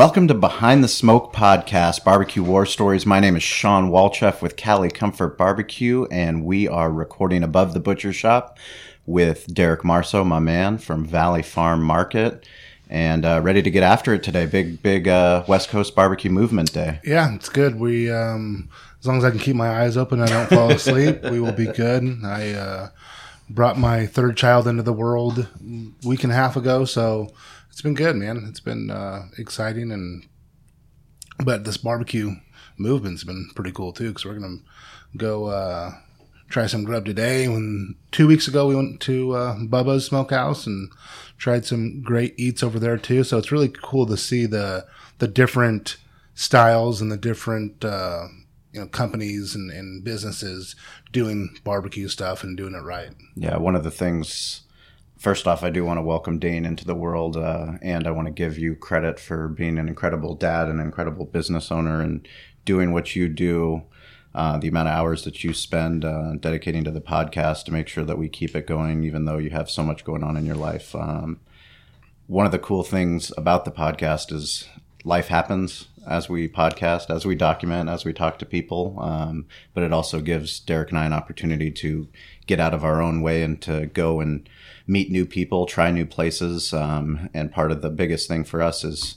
Welcome to Behind the Smoke Podcast, Barbecue War Stories. My name is Shawn Walchef with Cali Comfort Barbecue, and we are recording above the butcher shop with Derek Marso, my man from Valley Farm Market, and uh, ready to get after it today. Big, big uh, West Coast Barbecue Movement Day. Yeah, it's good. We, um, as long as I can keep my eyes open, and I don't fall asleep. we will be good. I uh, brought my third child into the world a week and a half ago, so it's been good, man. It's been uh, exciting, and but this barbecue movement's been pretty cool too because we're gonna go uh, try some grub today. When two weeks ago we went to uh, Bubba's Smokehouse and tried some great eats over there too. So it's really cool to see the the different styles and the different uh, you know companies and, and businesses doing barbecue stuff and doing it right. Yeah, one of the things first off, I do want to welcome Dane into the world, uh, and I want to give you credit for being an incredible dad, an incredible business owner, and doing what you do. Uh, the amount of hours that you spend uh, dedicating to the podcast to make sure that we keep it going, even though you have so much going on in your life. Um, one of the cool things about the podcast is life happens as we podcast, as we document, as we talk to people. Um, but it also gives Derek and I an opportunity to get out of our own way and to go and meet new people, try new places. Um, and part of the biggest thing for us is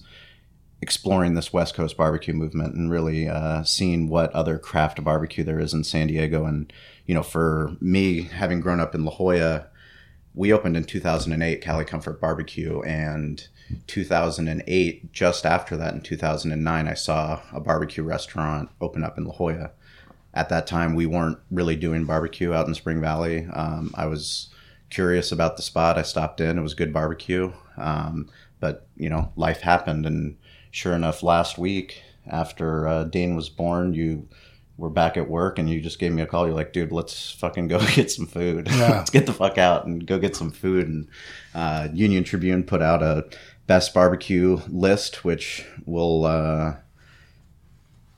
exploring this West Coast barbecue movement and really uh, seeing what other craft barbecue there is in San Diego. And, you know, for me, having grown up in La Jolla, we opened in 2008 Cali Comfort Barbecue and 2008 just after that in 2009 I saw a barbecue restaurant open up in La Jolla at that time we weren't really doing barbecue out in Spring Valley um, I was curious about the spot I stopped in it was good barbecue um, but you know life happened and sure enough last week after uh, Dane was born you we're back at work and you just gave me a call. You're like, dude, let's fucking go get some food. Yeah. let's get the fuck out and go get some food. And uh, Union Tribune put out a best barbecue list, which will uh,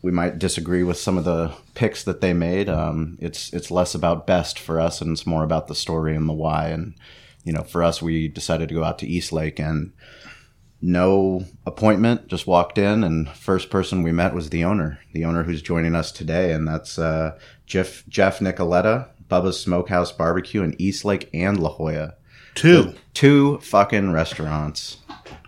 we might disagree with some of the picks that they made. Um, it's it's less about best for us, and it's more about the story and the why. And you know, for us, we decided to go out to Eastlake and no appointment, just walked in, and first person we met was the owner, the owner who's joining us today, and that's uh, Jeff Jeff Nicoletta, Bubba's Smokehouse Barbecue in Eastlake and La Jolla. Two, two fucking restaurants.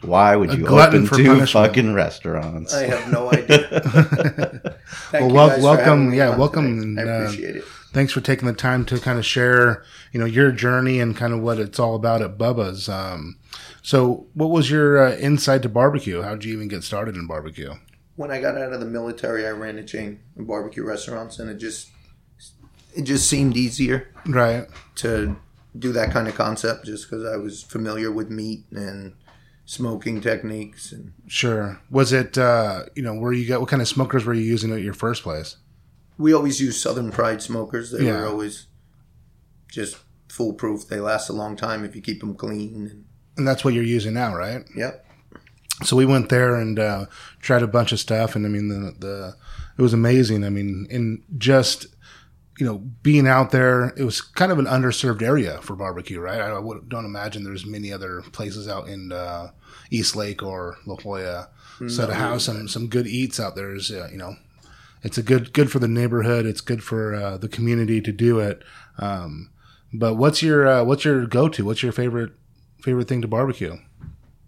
Why would you open two punishment. fucking restaurants? I have no idea. well, wel- welcome, yeah, welcome. And, I uh, appreciate uh, it. Thanks for taking the time to kind of share, you know, your journey and kind of what it's all about at Bubba's. Um, so, what was your uh, insight to barbecue? How did you even get started in barbecue? When I got out of the military, I ran a chain of barbecue restaurants, and it just it just seemed easier, right, to do that kind of concept, just because I was familiar with meat and smoking techniques. And sure, was it uh, you know where you got what kind of smokers were you using at your first place? We always use Southern Pride smokers. They yeah. were always just foolproof. They last a long time if you keep them clean. And, and that's what you're using now, right? Yep. So we went there and uh, tried a bunch of stuff, and I mean the the it was amazing. I mean, in just you know being out there, it was kind of an underserved area for barbecue, right? I don't imagine there's many other places out in uh, Eastlake or La Jolla. No, so to have some some good eats out there is uh, you know it's a good good for the neighborhood. It's good for uh, the community to do it. Um, but what's your uh, what's your go to? What's your favorite favorite thing to barbecue?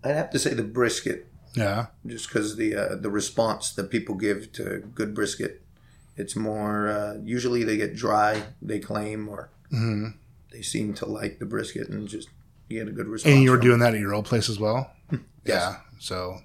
I'd have to say the brisket. Yeah. Just because the uh, the response that people give to good brisket, it's more uh, usually they get dry. They claim or mm-hmm. they seem to like the brisket and just get a good response. And you were doing that at your old place as well. yes. Yeah. So,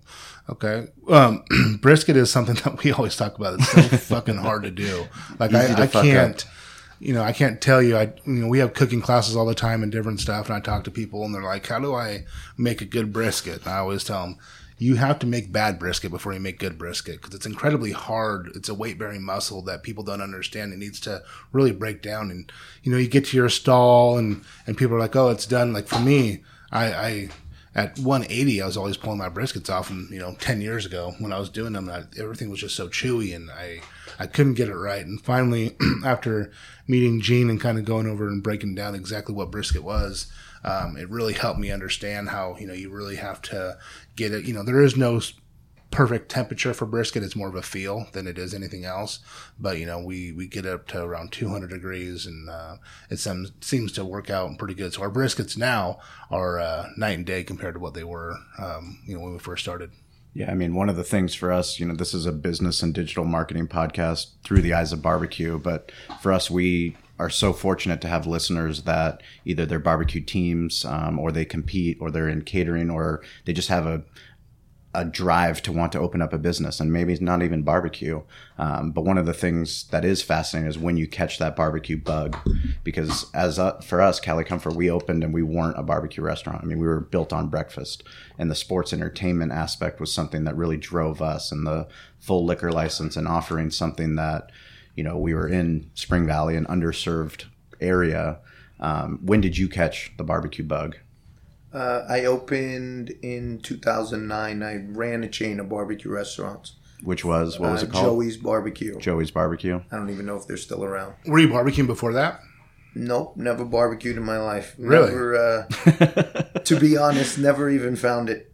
okay. Um, brisket is something that we always talk about. It's so fucking hard to do. Like I, I can't. Up you know, I can't tell you. I, you know, we have cooking classes all the time and different stuff, and I talk to people, and they're like, "How do I make a good brisket?" And I always tell them, you have to make bad brisket before you make good brisket because it's incredibly hard. It's a weight bearing muscle that people don't understand. It needs to really break down. And you know, you get to your stall and and people are like, "Oh, it's done." Like for me, I, I at 180, I was always pulling my briskets off, and you know, 10 years ago when I was doing them, I, everything was just so chewy, and I I couldn't get it right. And finally, after meeting Gene and kind of going over and breaking down exactly what brisket was, um, it really helped me understand how you know you really have to get it. You know, there is no perfect temperature for brisket. It's more of a feel than it is anything else. But you know, we we get up to around 200 degrees, and uh, it seems seems to work out pretty good. So our briskets now are uh, night and day compared to what they were, um, you know, when we first started. Yeah, I mean, one of the things for us, you know, this is a business and digital marketing podcast through the eyes of barbecue, but for us, we are so fortunate to have listeners that either they're barbecue teams um, or they compete or they're in catering or they just have a a drive to want to open up a business and maybe not even barbecue. Um, but one of the things that is fascinating is when you catch that barbecue bug, because as uh, for us, Cali Comfort, we opened and we weren't a barbecue restaurant. I mean, we were built on breakfast and the sports entertainment aspect was something that really drove us and the full liquor license and offering something that, you know, we were in Spring Valley, an underserved area. Um, when did you catch the barbecue bug? Uh, I opened in 2009. I ran a chain of barbecue restaurants. Which was what was Uh, it called? Joey's Barbecue. Joey's Barbecue. I don't even know if they're still around. Were you barbecuing before that? Nope, never barbecued in my life. Really? Never, uh, to be honest, never even found it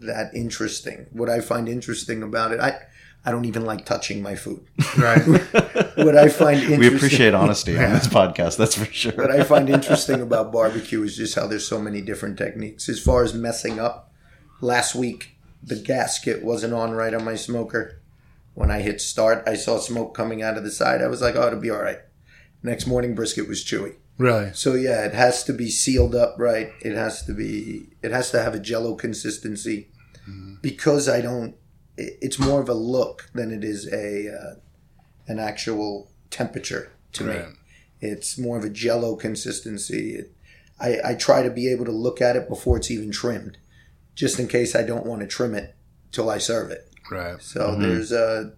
that interesting. What I find interesting about it, I, I don't even like touching my food. Right. What I find interesting, We appreciate honesty on this podcast. That's for sure. What I find interesting about barbecue is just how there's so many different techniques. As far as messing up, last week the gasket wasn't on right on my smoker. When I hit start, I saw smoke coming out of the side. I was like, "Oh, it'll be all right." Next morning, brisket was chewy. really. So yeah, it has to be sealed up right. It has to be. It has to have a Jello consistency. Mm-hmm. Because I don't. It- It's more of a look than it is a uh, an actual temperature to Right. me. It's more of a Jello consistency. It, I I try to be able to look at it before it's even trimmed, just in case I don't want to trim it till I serve it. Right. So there's a.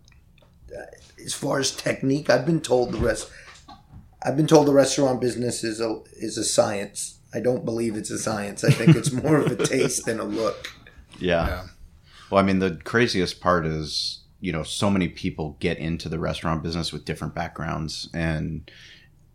As far as technique, I've been told the rest. I've been told the restaurant business is a is a science. I don't believe it's a science. I think it's more of a taste than a look. Yeah. Yeah. Well, I mean, the craziest part is, you know, so many people get into the restaurant business with different backgrounds. And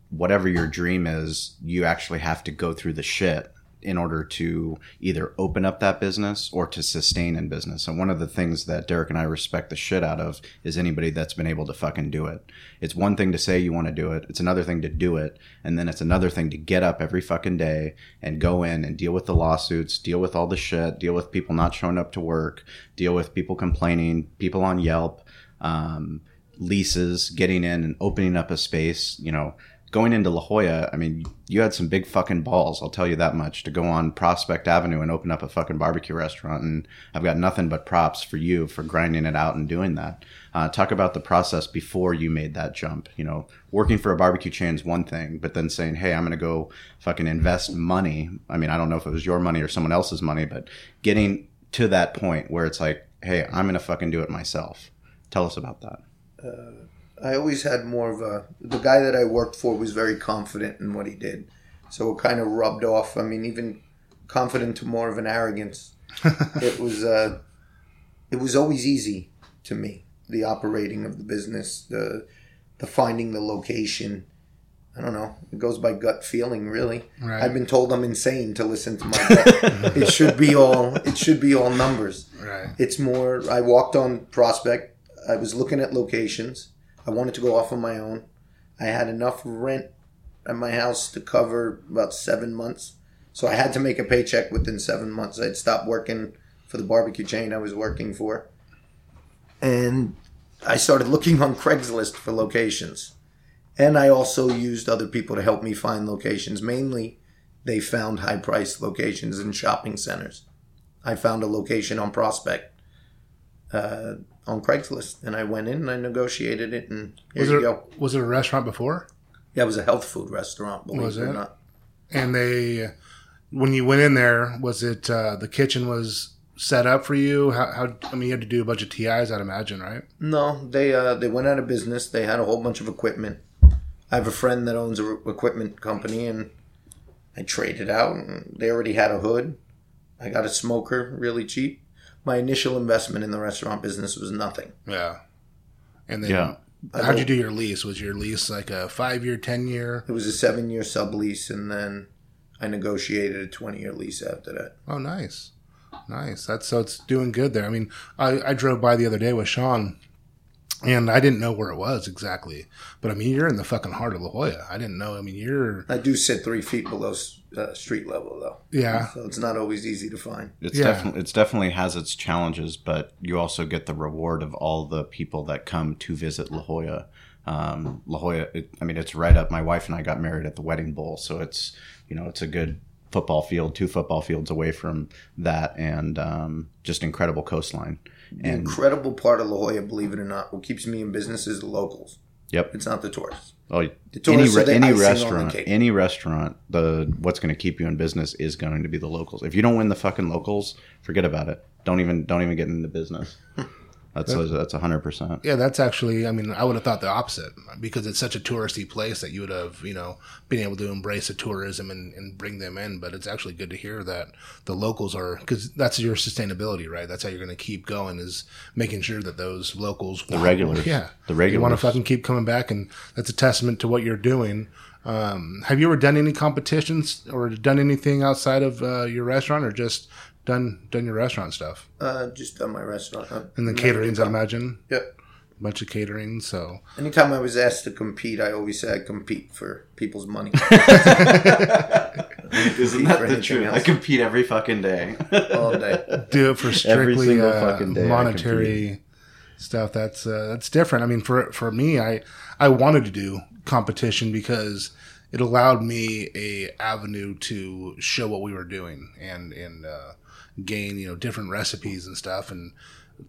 whatever your dream is, you actually have to go through the shit in order to either open up that business or to sustain in business. And one of the things that Derek and I respect the shit out of is anybody that's been able to fucking do it. It's one thing to say you want to do it. It's another thing to do it. And then it's another thing to get up every fucking day and go in and deal with the lawsuits, deal with all the shit, deal with people not showing up to work, deal with people complaining, people on Yelp, um, leases, getting in and opening up a space, you know, going into La Jolla, I mean, you had some big fucking balls, I'll tell you that much, to go on Prospect Avenue and open up a fucking barbecue restaurant. And I've got nothing but props for you for grinding it out and doing that. Uh, talk about the process before you made that jump. You know, working for a barbecue chain is one thing, but then saying, hey, I'm going to go fucking invest money. I mean, I don't know if it was your money or someone else's money, but getting to that point where it's like, hey, I'm going to fucking do it myself. Tell us about that. I always had more of a. The guy that I worked for was very confident in what he did, so it kind of rubbed off. I mean, even confident to more of an arrogance. it was. Uh, it was always easy to me. The operating of the business, the the finding the location. I don't know. It goes by gut feeling, really. Right. I've been told I'm insane to listen to my gut. it should be all. It should be all numbers. Right. It's more. I walked on Prospect. I was looking at locations. I wanted to go off on my own. I had enough rent at my house to cover about seven months. So I had to make a paycheck within seven months. I'd stopped working for the barbecue chain I was working for. And I started looking on Craigslist for locations. And I also used other people to help me find locations. Mainly, they found high priced locations in shopping centers. I found a location on Prospect uh, on Craigslist, and I went in and I negotiated it, and here Was you it go. was it a restaurant before? Yeah, it was a health food restaurant. Believe Was it or not. And they, when you went in there, was it uh, the kitchen was set up for you? How, how I mean, you had to do a bunch of TIs, I'd imagine, right? No, they uh, they went out of business. They had a whole bunch of equipment. I have a friend that owns a equipment company, and I traded out. And they already had a hood. I got a smoker really cheap. My initial investment in the restaurant business was nothing. Yeah. And then Yeah. how'd you do your lease? Was your lease like a five year, ten year? It was a seven year sublease, and then I negotiated a twenty year lease after that. Oh, nice, nice. That's so it's doing good there. I mean, I, I drove by the other day with Sean, and I didn't know where it was exactly, but I mean, you're in the fucking heart of La Jolla. I didn't know. I mean, you're I do sit three feet below uh, street level, though, yeah, so it's not always easy to find. It's Yeah. definitely it's definitely has its challenges, but you also get the reward of all the people that come to visit La Jolla. Um, La Jolla, it, I mean, it's right up. My wife and I got married at the wedding bowl, so it's you know it's a good football field, two football fields away from that, and um, just incredible coastline. The And incredible part of La Jolla, believe it or not, what keeps me in business is the locals. Yep, It's not the tourists. oh, The any tourists are re- the any the restaurant, any restaurant, the what's going to keep you in business is going to be the locals. If you don't win the fucking locals, forget about it. Don't even don't even get into business. That's that's hundred percent. yeah. That's actually. I mean, I would have thought the opposite because it's such a touristy place that you would have, you know, been able to embrace the tourism and, and bring them in. But it's actually good to hear that the locals are because that's your sustainability, right? That's how you're going to keep going is making sure that those locals, The regulars, yeah, the you want to fucking keep coming back, and that's a testament to what you're doing. Um, have you ever done any competitions or done anything outside of uh, your restaurant, or just done done your restaurant stuff Uh, just done my restaurant. Huh? and then caterings? I imagine Yep. a bunch of catering. So Anytime I was asked to compete, I always said I compete for people's money. Isn't that the truth? I compete every fucking day. all day. do it for strictly single uh, fucking day monetary stuff. That's uh, that's different. I mean, for for me, I I wanted to do competition because it allowed me a avenue to show what we were doing and and uh, gain you know different recipes and stuff and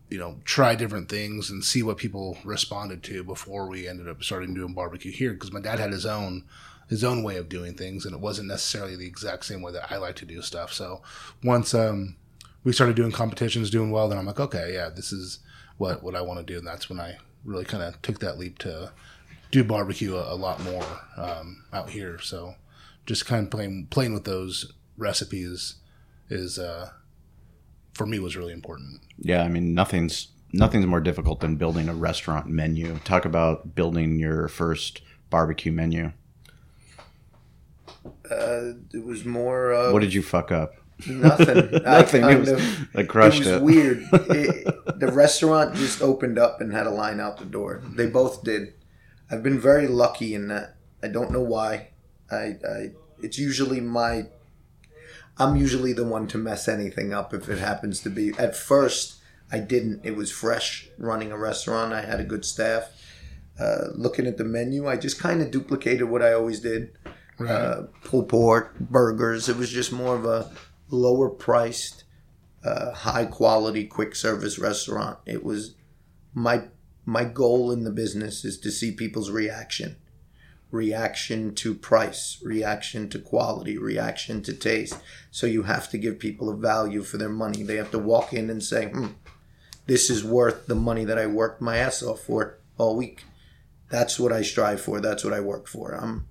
you know try different things and see what people responded to before we ended up starting doing barbecue here. Because my dad had his own his own way of doing things and it wasn't necessarily the exact same way that I like to do stuff. So once um we started doing competitions doing well then I'm like okay yeah this is what what I want to do. And that's when I really kind of took that leap to do barbecue a, a lot more um, out here. So just kind of playing playing with those recipes is uh for me was really important yeah, I mean nothing's nothing's more difficult than building a restaurant menu. Talk about building your first barbecue menu. Uh, it was more. Uh, What did you fuck up? Nothing. Nothing. I, It was- of, I crushed it was it. weird. It- the restaurant just opened up and had a line out the door. They both did. I've been very lucky in that. I don't know why. I, I it's usually my. I'm usually the one to mess anything up if it happens to be. At first, I didn't. It was fresh running a restaurant. I had a good staff. Uh, looking at the menu, I just kind of duplicated what I always did uh, pulled pork, burgers. It was just more of a lower priced, uh, high quality, quick service restaurant. It was my my goal in the business is to see people's reaction, reaction to price, reaction to quality, reaction to taste. So you have to give people a value for their money. They have to walk in and say, hmm, "This is worth the money that I worked my ass off for all week." That's what I strive for. That's what I work for. I'm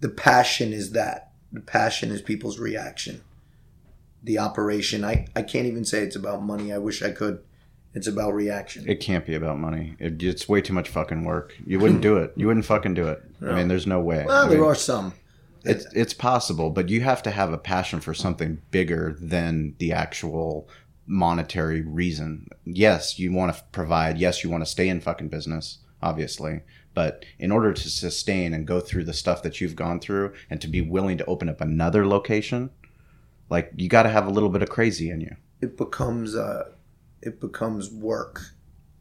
the passion is that the passion is people's reaction the operation i i can't even say it's about money i wish i could it's about reaction It can't be about money. It, it's way too much fucking work. You wouldn't do it. You wouldn't fucking do it. I mean, there's no way. well I there mean, are some It's it's possible, but you have to have a passion for something bigger than the actual monetary reason. Yes, you want to provide. Yes, you want to stay in fucking business, obviously. But in order to sustain and go through the stuff that you've gone through, and to be willing to open up another location, like you got to have a little bit of crazy in you. it becomes uh it becomes work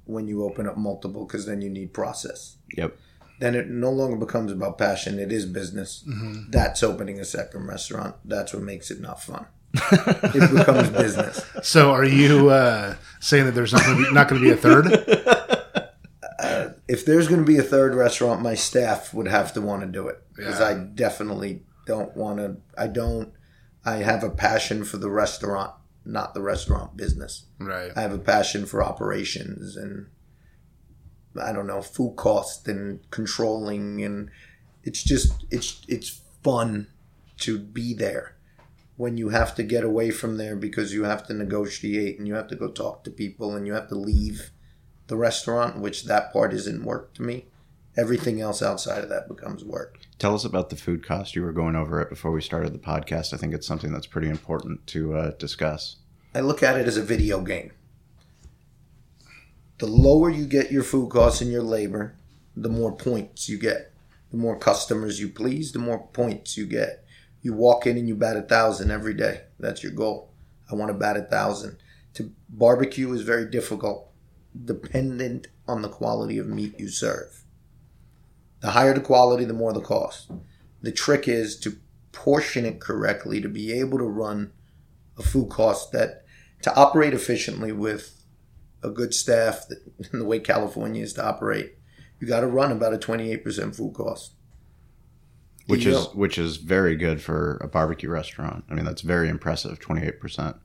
when you open up multiple because then you need process Yep. then it no longer becomes about passion it is business that's opening a second restaurant that's what makes it not fun it becomes business So, are you uh, saying that there's not going to be, not going to be a third? if there's going to be a third restaurant, my staff would have to want to do it because Yeah. I definitely don't want to. I don't. I have a passion for the restaurant, not the restaurant business. Right. I have a passion for operations and I don't know food cost and controlling, and it's just it's it's fun to be there when you have to get away from there because you have to negotiate and you have to go talk to people and you have to leave the restaurant, which that part isn't work to me. Everything else outside of that becomes work. Tell us about the food cost. You were going over it before we started the podcast. I think it's something that's pretty important to uh, discuss. I look at it as a video game. The lower you get your food costs and your labor, the more points you get. The more customers you please, the more points you get. You walk in and you bat a thousand every day. That's your goal. I want to bat a thousand. To barbecue is very difficult, dependent on the quality of meat you serve. The higher the quality, the more the cost. The trick is to portion it correctly to be able to run a food cost that to operate efficiently with a good staff that the way California is to operate, you got to run about a 28% food cost. Which is know- which is very good for a barbecue restaurant. I mean, that's very impressive. Twenty eight percent.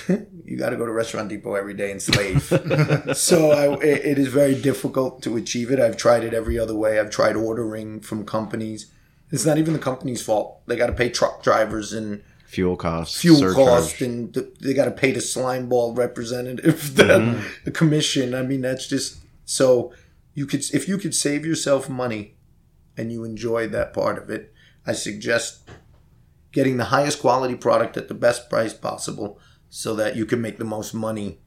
you got to go to Restaurant Depot every day and slave. so I, it it is very difficult to achieve it. I've tried it every other way. I've tried ordering from companies. It's not even the company's fault. They got to pay truck drivers and Fuel costs, fuel surcharge. cost, and th- they got to pay the slime ball representative the, mm-hmm. the commission. I mean, that's just so you could if you could save yourself money and you enjoy that part of it. I suggest getting the highest quality product at the best price possible so that you can make the most money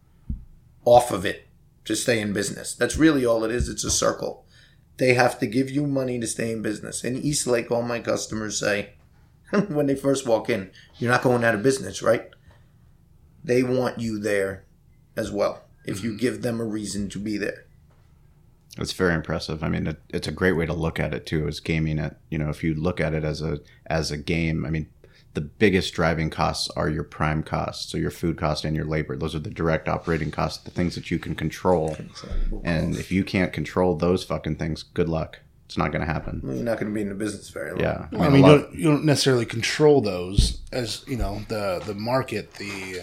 off of it to stay in business. That's really all it is. It's a circle. They have to give you money to stay in business. In Eastlake, all my customers say when they first walk in, you're not going out of business, right? They want you there as well if you mm-hmm. give them a reason to be there. It's very impressive. I mean, it, it's a great way to look at it too, as gaming it. You know, if you look at it as a as a game, I mean, the biggest driving costs are your prime costs, so your food cost and your labor. Those are the direct operating costs, the things that you can control. And if you can't control those fucking things, good luck. It's not going to happen. You're not going to be in the business very long. Yeah, I mean, you don't, you don't necessarily control those as you know the the market, the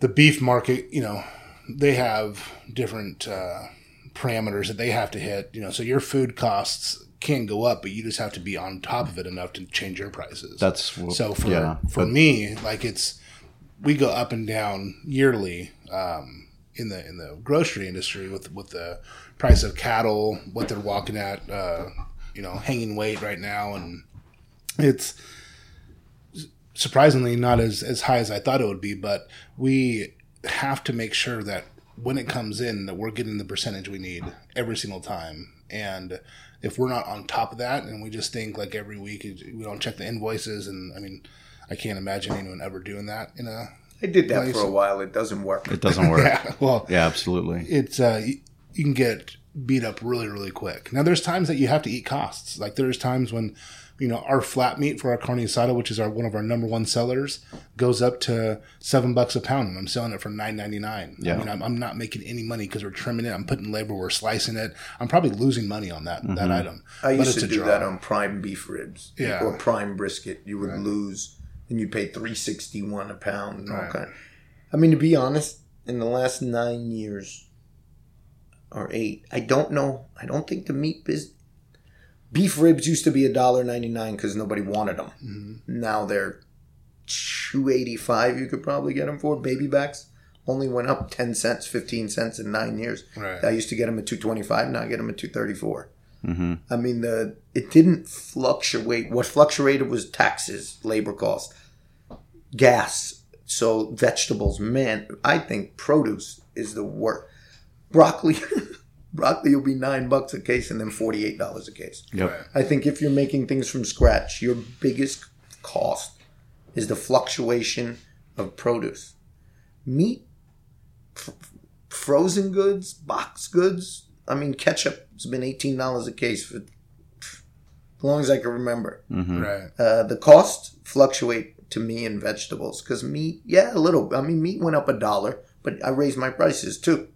the beef market. You know, they have different uh, parameters that they have to hit. You know, so your food costs can go up, but you just have to be on top of it enough to change your prices. That's so for yeah, for but- me, like it's we go up and down yearly um, in the in the grocery industry with with the price of cattle, what they're walking at, uh, you know, hanging weight right now, and it's surprisingly not as as high as I thought it would be. But we have to make sure that when it comes in, that we're getting the percentage we need every single time, and if we're not on top of that, and we just think like every week we don't check the invoices, and I mean, I can't imagine anyone ever doing that in a I did that Place. for a while. It doesn't work. it doesn't work. yeah. well, yeah. Absolutely. it's uh, you, you can get beat up really really quick. Now there's times that you have to eat costs. Like there's times when you know our flat meat for our carne asada, which is our one of our number one sellers, goes up to seven bucks a pound, and I'm selling it for nine ninety nine. Yeah. I mean I'm, I'm not making any money because we're trimming it. I'm putting labor, we're slicing it. I'm probably losing money on that that mm-hmm. item. I But used it's to a do draw. that on prime beef ribs Yeah. or prime brisket. You would lose, and you pay three sixty one a pound. And all Right. kind. I mean, to be honest, in the last nine years or eight, I don't know. I don't think the meat biz beef ribs used to be a dollar ninety nine because nobody wanted them. Mm-hmm. Now they're two eighty five. You could probably get them for baby backs. Only went up ten cents, fifteen cents in nine years. Right. I used to get them at two twenty five. Now I get them at two thirty four. hmm I mean, the it didn't fluctuate. What fluctuated was taxes, labor cost, gas. So vegetables, man, I think produce is the worst. Broccoli, broccoli will be nine bucks a case and then forty eight dollars a case. Yep. I think if you're making things from scratch, your biggest cost is the fluctuation of produce. Meat, f- frozen goods, box goods. I mean, ketchup has been eighteen dollars a case for as long as I can remember. hmm Right. Uh, the cost fluctuate to me in vegetables because meat, yeah, a little. I mean, meat went up a dollar, but I raised my prices too.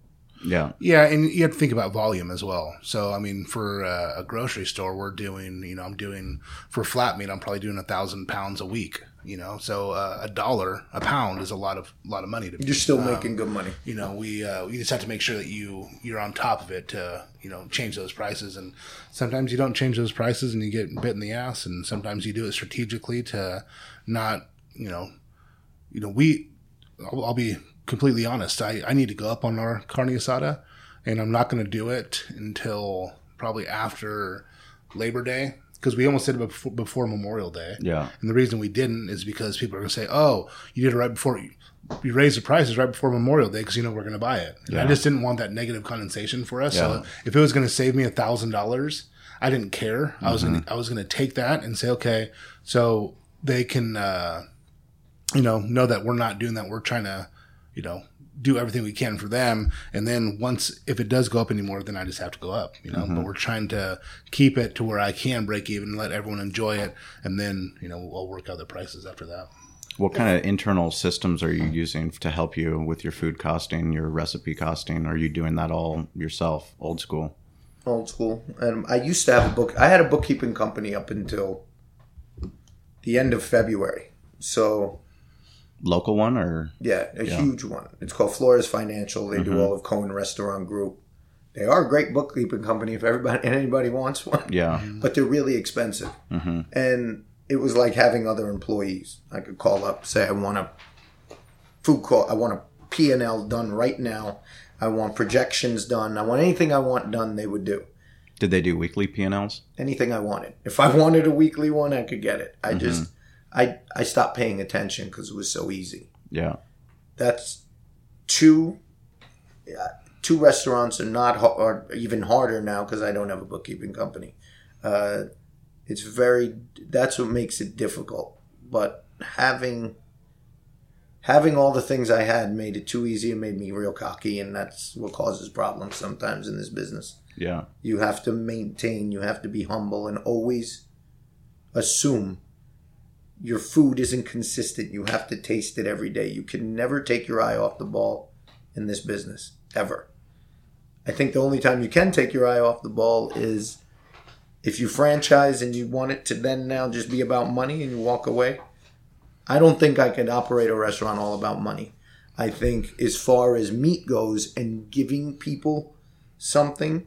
Yeah. Yeah, and you have to think about volume as well. So, I mean, for uh, a grocery store, we're doing, you know, I'm doing for flat meat, I'm probably doing a thousand pounds a week. You know, so uh, a dollar a pound is a lot of lot of money to You're still making good money. you know, we uh, we just have to make sure that you you're on top of it to you know change those prices. And sometimes you don't change those prices and you get bit in the ass, and sometimes you do it strategically to not you know you know we I'll, I'll be completely honest. I I need to go up on our carne asada, and I'm not going to do it until probably after Labor Day. Because we almost did it before, before Memorial Day. Yeah. And the reason we didn't is because people are going to say, "Oh, you did it right before you, you raised the prices right before Memorial Day because you know we're going to buy it." And I just didn't want that negative condensation for us. Yeah. So if it was going to save me a thousand dollars, I didn't care. I was Mm-hmm. to I was going to take that and say, "Okay, so they can, uh, you know, know that we're not doing that. We're trying to, you know." Do everything we can for them, and then once if it does go up anymore, then I just have to go up, you know. Mm-hmm. But we're trying to keep it to where I can break even, let everyone enjoy it, and then you know I'll work out the prices after that. What kind of internal systems are you using to help you with your food costing, your recipe costing? Are you doing that all yourself, old school? old school. And I used to have a book. I had a bookkeeping company up until the end of February. So Local one or yeah, a Yeah. huge one. It's called Flores Financial. They do mm-hmm. all of Cohn Restaurant Group. They are a great bookkeeping company if everybody and anybody wants one. yeah, mm-hmm. But they're really expensive. Mm-hmm. And it was like having other employees. I could call up, say I want a food call, I want a P and L done right now. I want projections done. I want anything I want done. They would do. did they do weekly P&Ls? anything I wanted. If I wanted a weekly one, I could get it. I just I I stopped paying attention because it was so easy. Yeah. That's two yeah, two restaurants are not are even harder now because I don't have a bookkeeping company. Uh, it's very that's what makes it difficult. But having having all the things I had made it too easy and made me real cocky, and that's what causes problems sometimes in this business. Yeah. You have to maintain, you have to be humble and always assume your food isn't consistent. You have to taste it every day. You can never take your eye off the ball in this business, ever. I think the only time you can take your eye off the ball is if you franchise and you want it to then now just be about money and you walk away. I don't think I could operate a restaurant all about money. I think as far as meat goes and giving people something,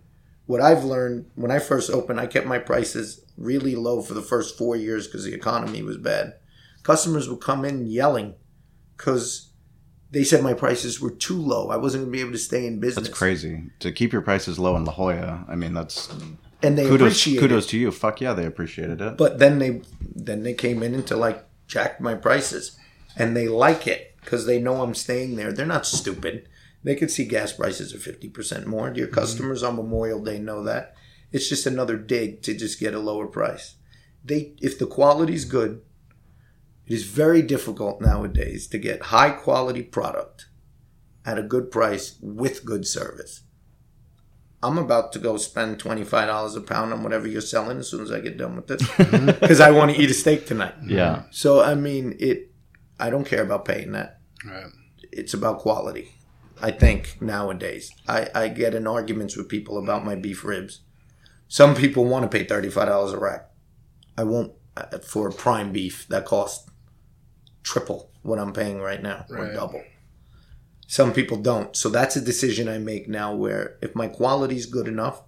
what I've learned when I first opened, I kept my prices really low for the first four years because the economy was bad. Customers would come in yelling because they said my prices were too low. I wasn't going to be able to stay in business. That's crazy. To keep your prices low in La Jolla, I mean, that's And they kudos appreciate kudos it. to you. Fuck yeah, they appreciated it. But then they then they came in into like jack my prices, and they like it because they know I'm staying there. They're not stupid. They could see gas prices are fifty percent more. Your mm-hmm. customers on Memorial Day know that. It's just another dig to just get a lower price. They if the quality's good, it is very difficult nowadays to get high quality product at a good price with good service. I'm about to go spend twenty five dollars a pound on whatever you're selling as soon as I get done with this, mm-hmm. because I want to eat a steak tonight. yeah. So I mean, it. I don't care about paying that. Right. It's about quality. I think nowadays, I, I get in arguments with people about my beef ribs. Some people want to pay thirty five dollars a rack. I won't uh, for prime beef that costs triple what I'm paying right now or double. Some people don't. So that's a decision I make now where if my quality is good enough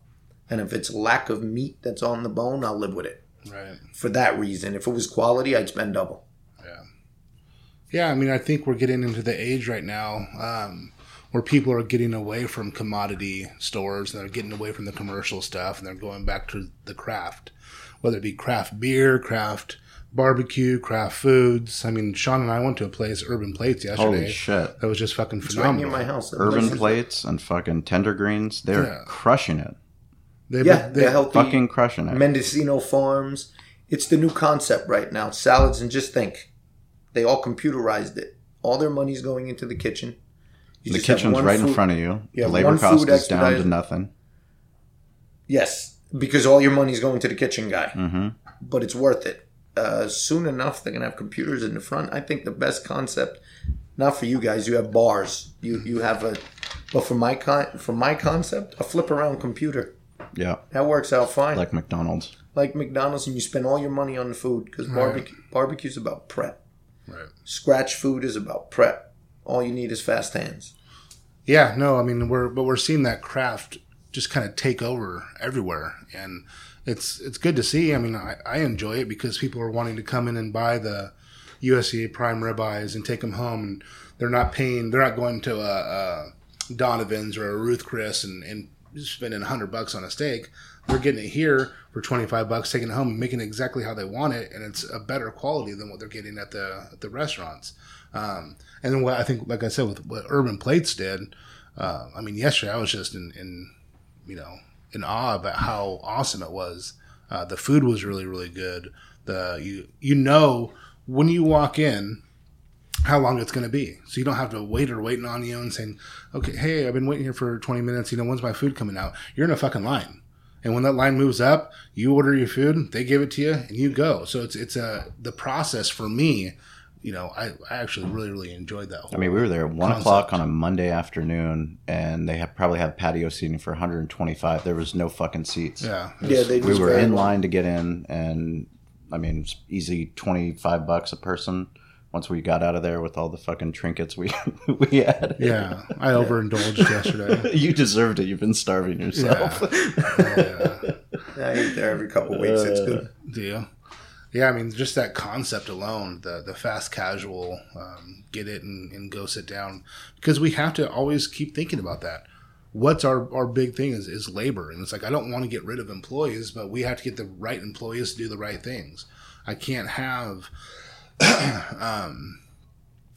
and if it's lack of meat that's on the bone, I'll live with it. Right. For that reason. If it was quality, I'd spend double. Yeah. Yeah, I mean, I think we're getting into the age right now um, where people are getting away from commodity stores and they're getting away from the commercial stuff and they're going back to the craft, whether it be craft beer, craft barbecue, craft foods. I mean, Shawn and I went to a place, Urban Plates, yesterday. Holy shit. That was just fucking It's right phenomenal. near my house. That Urban plates and fucking tender greens, they're Yeah. crushing it. They, Yeah, they, they're healthy. Fucking crushing it. Mendocino Farms. It's the new concept right now. Salads, and just think, they all computerized it. All their money's going into the kitchen. You the kitchen's one right in front of you. You the labor cost food is down to nothing. Yes, because all your money's going to the kitchen guy. hmm But it's worth it. Uh, soon enough, they're gonna have computers in the front. I think the best concept, not for you guys, you have bars. You you have a, but for my con for my concept, a flip around computer Yeah. that works out fine. Like McDonald's. like McDonald's, and you spend all your money on the food because barbecue barbecue's about prep. Right. Scratch food is about prep. All you need is fast hands. Yeah, no, I mean we're but we're seeing that craft just kind of take over everywhere, and it's it's good to see. I mean, I, I enjoy it because people are wanting to come in and buy the USDA prime ribeyes and take them home, and they're not paying. They're not going to a, a Donovan's or a Ruth Chris and and spending hundred bucks on a steak. They're getting it here for twenty five bucks, taking it home and making it exactly how they want it, and it's a better quality than what they're getting at the at the restaurants. Um, and what I think, like I said, with what Urban Plates did, uh, I mean, yesterday I was just in, in, you know, in awe about how awesome it was. Uh, the food was really, really good. The you you know when you walk in how long it's going to be, so you don't have to wait or waiting on you and saying, okay, hey, I've been waiting here for twenty minutes. You know, when's my food coming out? You're in a fucking line. And when that line moves up, you order your food, they give it to you, and you go. So it's it's a the process for me you know, I, I actually really, really enjoyed that. I mean, we were there at one concept. o'clock on a Monday afternoon, and they have probably had patio seating for 125. There was no fucking seats. Yeah, was, yeah. They we were in line to get in, and I mean, it's easy 25 bucks a person. Once we got out of there with all the fucking trinkets we we had. Yeah, I overindulged yesterday. you deserved it. You've been starving yourself. Yeah. Oh, yeah. I eat there every couple weeks. It's uh, good. Do you? Yeah, I mean, just that concept alone, the the fast casual, um, get it and, and go sit down, because we have to always keep thinking about that. What's our, our big thing is, is labor. And it's like, I don't want to get rid of employees, but we have to get the right employees to do the right things. I can't have, um,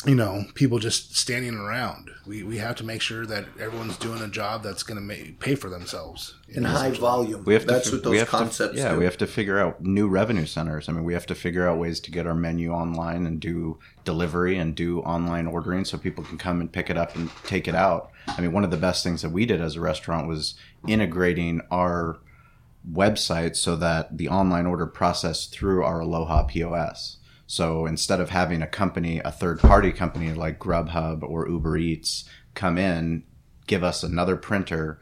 you know, people just standing around. We, we have to make sure that everyone's doing a job that's going to pay for themselves in high volume. We have to, that's what those concepts. To, yeah, do. we have to figure out new revenue centers. I mean, we have to figure out ways to get our menu online and do delivery and do online ordering so people can come and pick it up and take it out. I mean, one of the best things that we did as a restaurant was integrating our website so that the online order processed through our Aloha POS. So instead of having a company, a third party company like Grubhub or Uber Eats come in, give us another printer,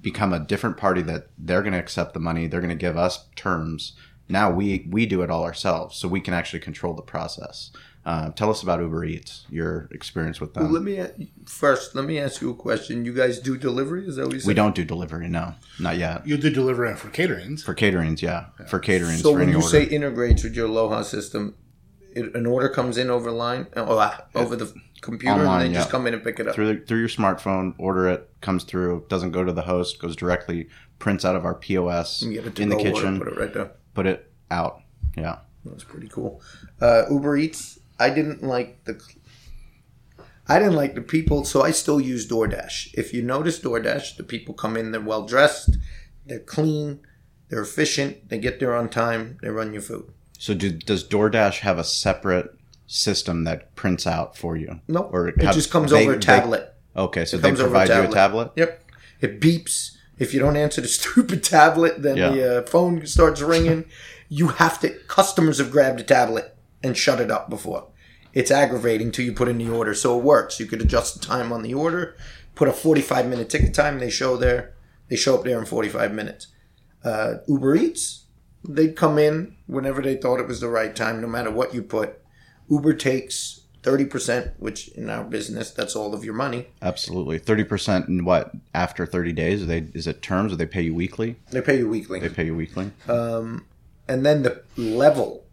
become a different party that they're going to accept the money, they're going to give us terms. Now we we do it all ourselves, so we can actually control the process. Uh, tell us about Uber Eats, your experience with them. Well, let me first. Let me ask you a question. You guys do delivery? Is that what you said? We don't do delivery. No, not yet. You do delivery for caterings. For caterings, yeah. yeah. For caterings. So when you order. say integrates with your Aloha system, it, an order comes in over line, oh, ah, over the computer, Online, and they yeah. just come in and pick it up through the, through your smartphone. Order it, comes through, doesn't go to the host, goes directly, prints out of our POS in the kitchen, order, put it right there, put it out. Yeah, that's pretty cool. Uh, Uber Eats I didn't like the I didn't like the people, so I still use DoorDash. If you notice DoorDash, the people come in, they're well dressed, they're clean, they're efficient, they get there on time, they run your food. So do, does DoorDash have a separate system that prints out for you? No, nope. or it have, just comes they, over a tablet. They, okay, so they provide a you a tablet. Yep, it beeps. If you don't answer the stupid tablet, then yeah. the uh, phone starts ringing. you have to. Customers have grabbed a tablet and shut it up before it's aggravating till you put in the order. So it works. You could adjust the time on the order, put a 45 minute ticket time. They show there, they show up there in 45 minutes. Uh, Uber Eats, they'd come in whenever they thought it was the right time, no matter what you put. Uber takes 30%, which in our business, that's all of your money. Absolutely. 30% in what? After 30 days? Are they, is it terms or they pay you weekly? They pay you weekly. They pay you weekly. Um, and then the level,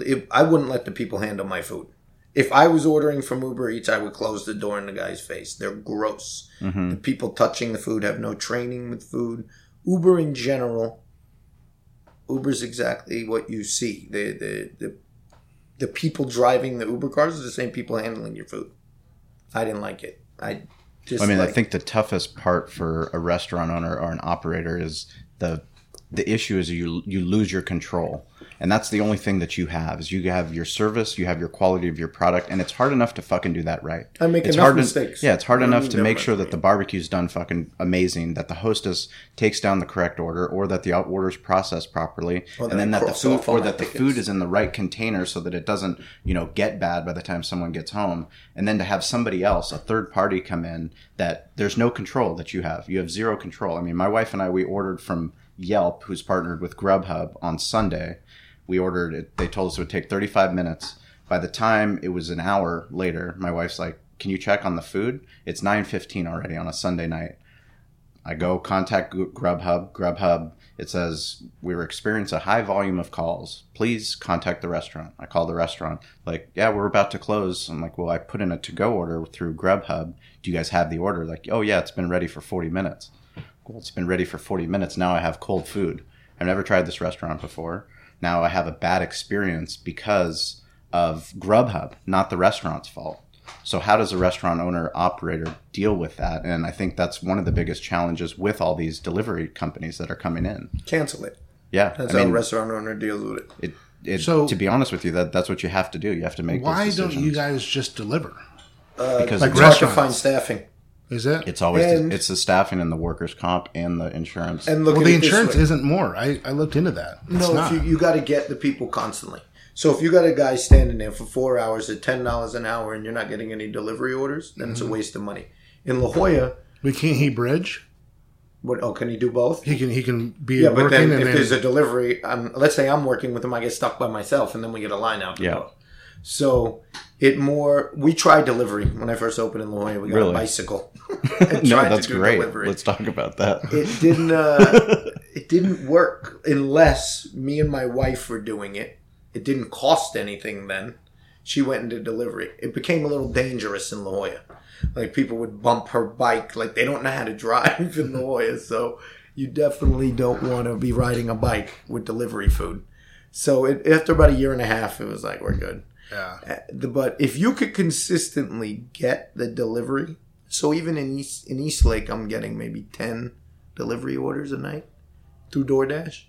it, I wouldn't let the people handle my food if I was ordering from Uber Eats, I would close the door in the guy's face. They're gross. Mm-hmm. The people touching the food have no training with food. Uber in general, Uber's exactly what you see. The the the, the people driving the Uber cars are the same people handling your food. I didn't like it. I just. I mean, like, I think the toughest part for a restaurant owner or an operator is the the issue is you you lose your control and that's the only thing that you have is you have your service you have your quality of your product and it's hard enough to fucking do that right? I make it's enough hard mistakes. To, yeah it's hard enough to make sure that the barbecue's done fucking amazing that the hostess takes down the correct order or that the order's processed properly and then that the food or that the food is in the right container so that it doesn't you know get bad by the time someone gets home. And then to have somebody else a third party come in that there's no control that you have. You have zero control. I mean my wife and i we ordered from Yelp, who's partnered with Grubhub on Sunday. We ordered it. They told us it would take 35 minutes. By the time it was an hour later, my wife's like, "Can you check on the food? It's 9:15 already on a Sunday night." I go contact Grubhub. Grubhub, it says we were experiencing a high volume of calls. Please contact the restaurant. I call the restaurant. Like, yeah, we're about to close. I'm like, well, I put in a to-go order through Grubhub. Do you guys have the order? Like, oh yeah, it's been ready for 40 minutes. Well, it's been ready for 40 minutes. Now I have cold food. I've never tried this restaurant before. Now I have a bad experience because of Grubhub, not the restaurant's fault. So how does a restaurant owner operator deal with that? And I think that's one of the biggest challenges with all these delivery companies that are coming in. Cancel it. Yeah, That's I how a restaurant owner deals with it. it, it, So- to be honest with you, that that's what you have to do. You have to make. Why those don't you guys just deliver? Uh, because like It's hard to restaurants. find staffing. Is it? it's always And- the, it's the staffing and the workers' comp and the insurance. And look well, the insurance isn't more. I, I looked into that. It's No, not. if you, you got to get the people constantly. So if you got a guy standing there for four hours at ten dollars an hour and you're not getting any delivery orders, then Mm-hmm. it's a waste of money. In La Jolla, we can't he bridge? what? Oh, can he do both? He can he can be yeah, but working then and if then there's a delivery, um, let's say I'm working with him, I get stuck by myself, and then we get a line out. Yeah. door. So it more. We tried delivery when I first opened in La Jolla. We got Really? a bicycle. no, that's great. delivery. Let's talk about that. it didn't uh, it didn't work unless me and my wife were doing it it didn't cost anything then she went into delivery it became a little dangerous in la jolla like people would bump her bike like they don't know how to drive in la jolla so you definitely don't want to be riding a bike with delivery food so it, after about a year and a half it was like we're good yeah. uh, but if you could consistently get the delivery, so even in East in Eastlake, I'm getting maybe ten delivery orders a night through DoorDash.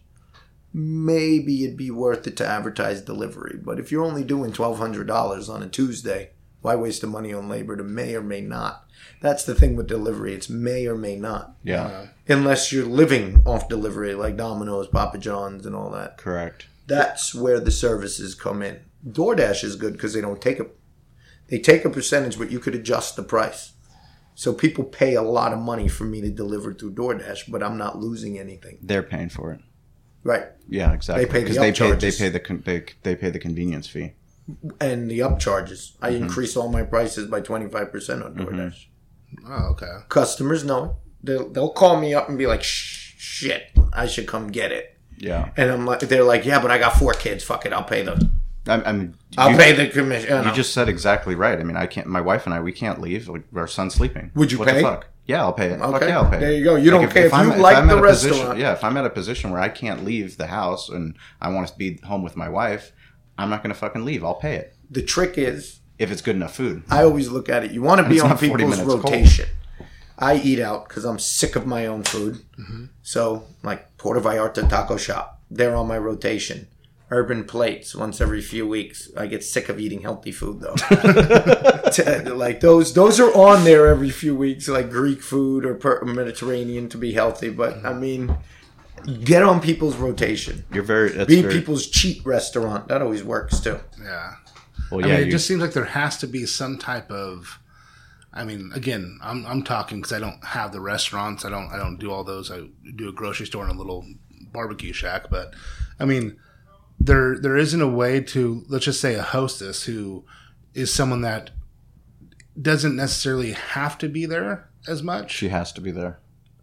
Maybe it'd be worth it to advertise delivery. But if you're only doing twelve hundred dollars on a Tuesday, why waste the money on labor to may or may not? That's the thing with delivery; it's may or may not, Yeah, unless you're living off delivery like Domino's, Papa John's, and all that correct. That's where the services come in. DoorDash is good because they don't take a they take a percentage, but you could adjust the price. So people pay a lot of money for me to deliver through DoorDash, but I'm not losing anything. They're paying for it. Right. Yeah, exactly. They pay the Because they pay they pay the con- they, they pay the convenience fee. And the upcharges. I Mm-hmm. increase all my prices by 25% on DoorDash. Oh, okay. Customers know. They'll, they'll call me up and be like, shit, I should come get it. Yeah, And I'm like, they're like, yeah, but I got four kids. Fuck it. I'll pay the, I, I mean, I'll you, pay the commission. you just said exactly right. I mean, I can't. My wife and I, we can't leave. Like, Our son's sleeping. Would you what pay? The fuck? Yeah, I'll pay it. Fuck yeah, I'll pay. There you go. You don't care if you like I'm the at a restaurant. Position, yeah, if I'm at a position where I can't leave the house and I want to be home with my wife, I'm not going to fucking leave. I'll pay it the trick is, if it's good enough food. I always look at it. You want to be on not 40 people's minutes cold. Rotation. I eat out because I'm sick of my own food. Mm-hmm. So, like Puerto Vallarta Taco Shop, they're on my rotation. Urban Plates once every few weeks. I get sick of eating healthy food though. Like those, those are on there every few weeks, like Greek food or per- Mediterranean to be healthy. But I mean, get on people's rotation. You're very. That's Be very people's cheat restaurant. That always works too. Yeah. well, I mean, it just seems like there has to be some type of. I mean, again, I'm I'm talking because I don't have the restaurants. I don't I don't do all those. I do a grocery store and a little barbecue shack. But I mean, there there isn't a way to let's just say a hostess who is someone that doesn't necessarily have to be there as much. she has to be there.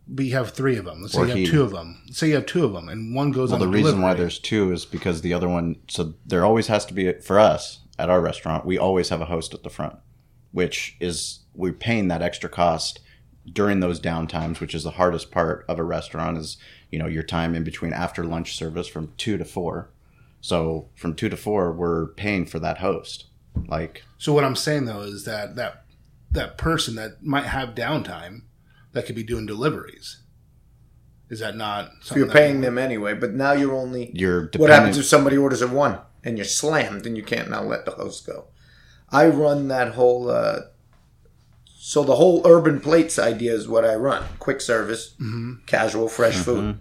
But you have three of them. Let's say Or you have two of them. Say you have two of them, and one goes Well, on the a reason why there's two is because the other one. So there always has to be for us at our restaurant. We always have a host at the front, which is we're paying that extra cost during those downtimes, which is the hardest part of a restaurant. Is you know your time in between after lunch service from two to four. So from two to four, we're paying for that host. Like So what I'm saying though is that that that person that might have downtime that could be doing deliveries. Is that not? So you're paying them anyway, but now you're only you're What happens if somebody orders a one and you're slammed and you can't now let the host go? I run that whole. Uh, so the whole urban plates idea is what I run: quick service, mm-hmm. casual, fresh mm-hmm. food.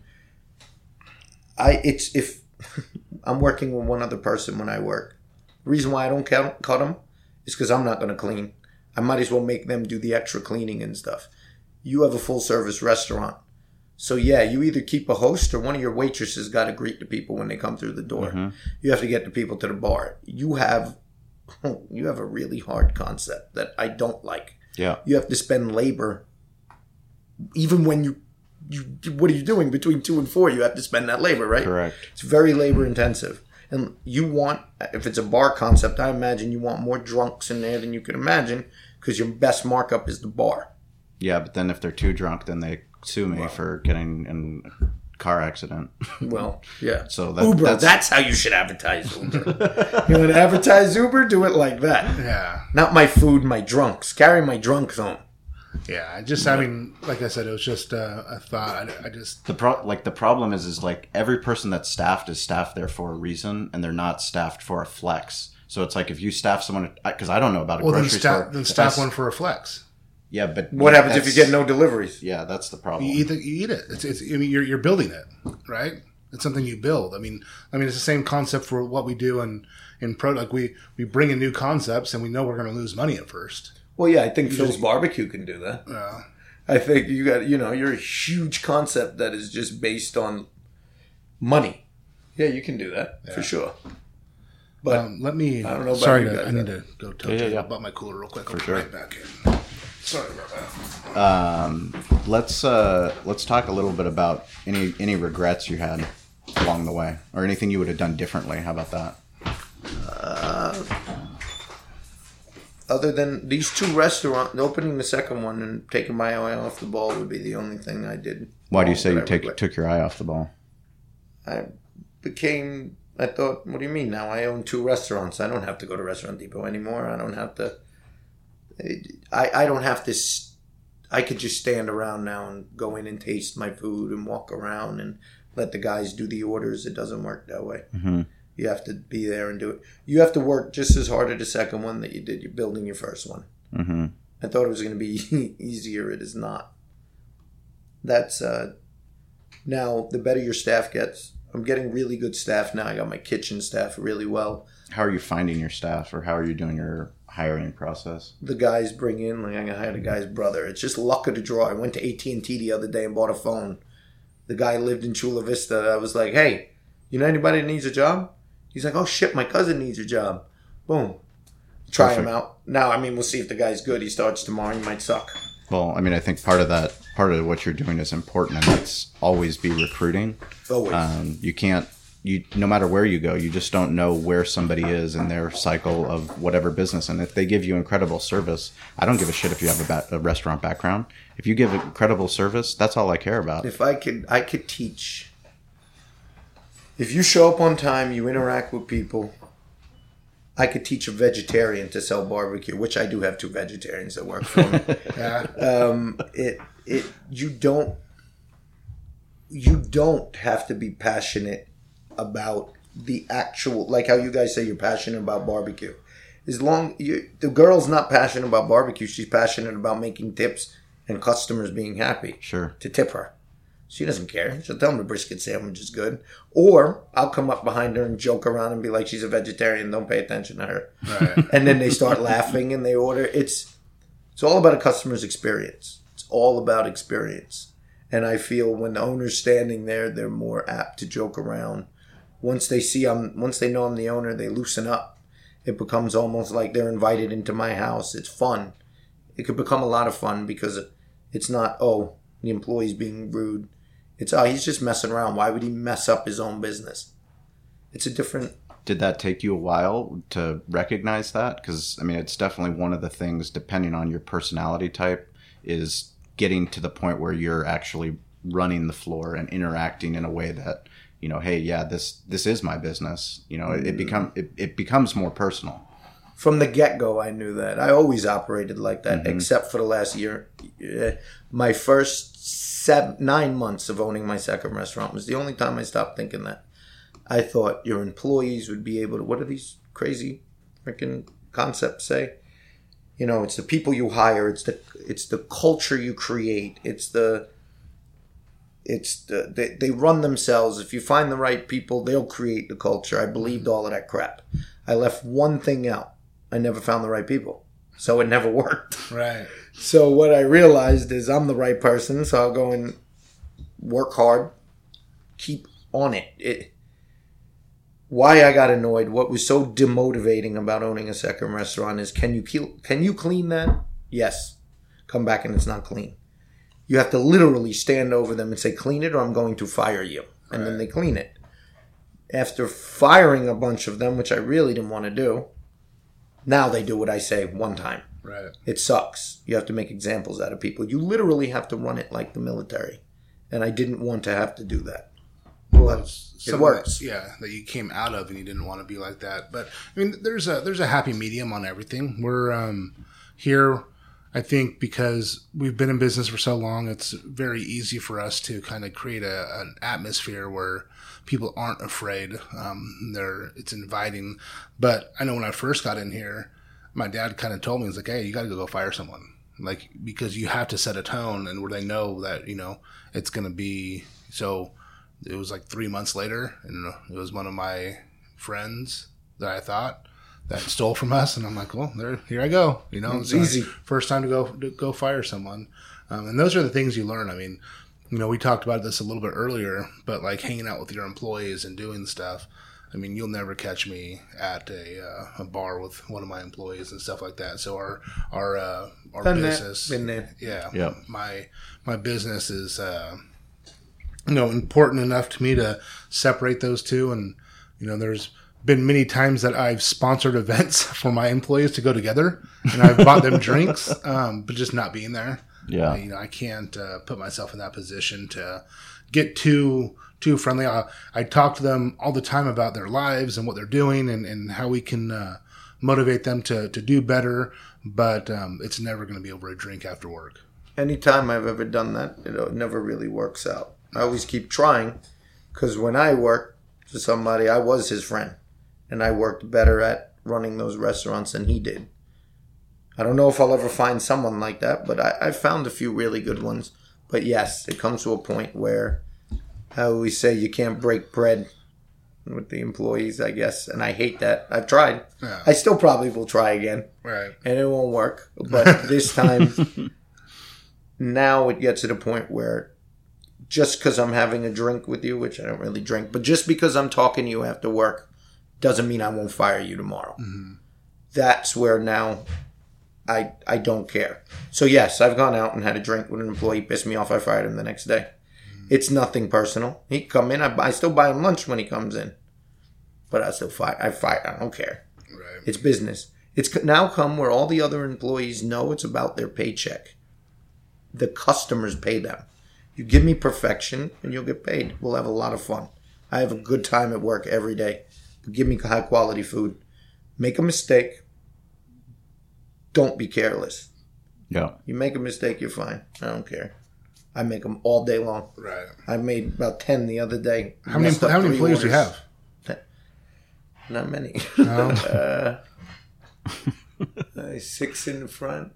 I it's if I'm working with one other person when I work. Reason why I don't cut, cut them is because I'm not going to clean. I might as well make them do the extra cleaning and stuff. You have a full service restaurant. So yeah, you either keep a host or one of your waitresses got to greet the people when they come through the door. Mm-hmm. You have to get the people to the bar. You have you have a really hard concept that I don't like. Yeah. You have to spend labor, even when you, you what are you doing between two and four? You have to spend that labor, right? Correct. It's very labor intensive. And you want, if it's a bar concept, I imagine you want more drunks in there than you can imagine because your best markup is the bar. Yeah, but then if they're too drunk, then they sue me for getting in car accident. Well, yeah. So that- Uber, that's- that's, how you should advertise Uber. you want to advertise Uber? Do it like that. Yeah. Not my food, my drunks. Carry my drunks home. Yeah. I just, I mean, like I said, it was just uh, a thought. I, I just, the pro- like the problem is is like every person that's staffed is staffed there for a reason, and they're not staffed for a flex. So it's like if you staff someone, because I don't know about a well, then grocery store. then staff I- one for a flex. Yeah, but What happens if you get no deliveries? Yeah, that's the problem. You eat, the, you eat it. It's, it's, I mean, you're, you're building it, right? It's something you build. I mean, I mean, it's the same concept for what we do in in pro. Like we we bring in new concepts, and we know we're going to lose money at first. Well, yeah, I think Phil's Barbecue can do that. Uh, I think you got, you know, you're a huge concept that is just based on money. Yeah, you can do that for sure. But um, let me. I don't know about sorry, you to, I need to go tell Yeah, yeah, you yeah. about my cooler real quick. For sure. Right back in. Sorry about that. Um, let's uh, let's talk a little bit about any any regrets you had along the way, or anything you would have done differently. How about that? other than these two restaurants, opening the second one and taking my eye off the ball would be the only thing I did. Why do you say you I take took your eye off the ball? I became. I thought, what do you mean? Now I own two restaurants. I don't have to go to Restaurant Depot anymore. I don't have to. I I don't have to. I could just stand around now and go in and taste my food and walk around and let the guys do the orders. It doesn't work that way. Mhm. You have to be there and do it. You have to work just as hard at the second one that you did. You're building your first one. hmm I thought it was going to be easier. It is not. That's uh, now the better your staff gets. I'm getting really good staff now. I got my kitchen staff really well. How are you finding your staff, or how are you doing your hiring process? The guys bring in like I hired a guy's brother. It's just luck of the draw. I went to AT and T the other day and bought a phone. The guy lived in Chula Vista. I was like, "Hey, you know anybody that needs a job?" He's like, "Oh shit, my cousin needs a job." Boom. Try him out. Now, I mean, we'll see if the guy's good. He starts tomorrow. He might suck. Well, I mean, I think part of that, part of what you're doing is important, and that's always be recruiting. Always. Um, you can't, you no matter where you go, you just don't know where somebody is in their cycle of whatever business. And if they give you incredible service, I don't give a shit if you have a, ba- a restaurant background. If you give incredible service, that's all I care about. if I could, I could teach. If you show up on time, you interact with people. I could teach a vegetarian to sell barbecue, which I do have two vegetarians that work for me. Yeah. um, it it you don't you don't have to be passionate about the actual like how you guys say you're passionate about barbecue. As long you the girl's not passionate about barbecue, she's passionate about making tips and customers being happy Sure. to tip her. She doesn't care. She'll tell them the brisket sandwich is good. Or I'll come up behind her and joke around and be like, she's a vegetarian. Don't pay attention to her. Right. And then they start laughing and they order. It's it's all about a customer's experience. It's all about experience. And I feel when the owner's standing there, they're more apt to joke around. Once they see I'm, once they know I'm the owner, they loosen up. It becomes almost like they're invited into my house. It's fun. It could become a lot of fun because it's not oh the employee's being rude. It's oh he's just messing around. Why would he mess up his own business? It's a different Did that take you a while to recognize that? Because I mean, it's definitely one of the things, depending on your personality type, is getting to the point where you're actually running the floor and interacting in a way that you know, hey, yeah, this this is my business. You know, it, it become it, it becomes more personal. from the get go, I knew that. I always operated like that, except for the last year. Uh, My first seven, nine months of owning my second restaurant was the only time I stopped thinking that. I thought your employees would be able to. What are these crazy freaking concepts say? You know, it's the people you hire. It's the it's the culture you create. It's the it's the they, they run themselves. If you find the right people, they'll create the culture. I believed mm-hmm. all of that crap. I left one thing out. I never found the right people. So it never worked. Right. So what I realized is I'm the right person, so I'll go and work hard, keep on it. It why I got annoyed, what was so demotivating about owning a second restaurant is can you can you clean that? Yes. Come back and it's not clean. You have to literally stand over them and say clean it or I'm going to fire you. And then they clean it. After firing a bunch of them, which I really didn't want to do, now they do what I say one time. Right. It sucks. You have to make examples out of people. You literally have to run it like the military. And I didn't want to have to do that. Well, It works. that- yeah, that you came out of and you didn't want to be like that. But I mean, there's a there's a happy medium on everything. We're um, here, I think, because we've been in business for so long. It's very easy for us to kind of create a, an atmosphere where people aren't afraid. Um, they're it's inviting. But I know when I first got in here, my dad kind of told me, "He's like, hey, you got to go fire someone." Like because you have to set a tone, and where they know that you know it's going to be so it was like three months later, and it was one of my friends that I thought that stole from us, and I'm like, well, there, here I go. You know, It's easy. First time to go to go fire someone, um, and those are the things you learn. I mean, you know, we talked about this a little bit earlier, but like hanging out with your employees and doing stuff. I mean, you'll never catch me at a, uh, a bar with one of my employees and stuff like that. So our our uh, our Done that. business, Been there. yeah, Yep. my my business is uh, you know important enough to me to separate those two, and you know, there's been many times that I've sponsored events for my employees to go together, and I've bought them drinks, um, but just not being there. Yeah. Uh, you know, I can't uh, put myself in that position to get too too friendly. I, I talk to them all the time about their lives and what they're doing and, and how we can uh, motivate them to, to do better. But um, it's never going to be over a drink after work. Anytime I've ever done that, it never really works out. I always keep trying because when I worked for somebody, I was his friend and I worked better at running those restaurants than he did. I don't know if I'll ever find someone like that, but I, I've found a few really good ones. But yes, it comes to a point where I always say you can't break bread with the employees, I guess, and I hate that. I've tried. Yeah. I still probably will try again Right. and it won't work. But this time, now it gets to the point where just because I'm having a drink with you, which I don't really drink, but just because I'm talking to you after work, doesn't mean I won't fire you tomorrow. Mm-hmm. That's where now I I don't care. So yes, I've gone out and had a drink with an employee, pissed me off. I fired him the next day. Mm-hmm. It's nothing personal. He come in, I, I still buy him lunch when he comes in, but I still fire. I fire. I don't care. Right. It's business. It's now come where all the other employees know it's about their paycheck. The customers pay them. You give me perfection and you'll get paid. We'll have a lot of fun. I have a good time at work every day. But give me high quality food. Make a mistake. Don't be careless. Yeah. You make a mistake, you're fine. I don't care. I make them all day long. Right. I made about 10 the other day. How many Messed how many three employees do you have? Not many. No? uh, uh, six in the front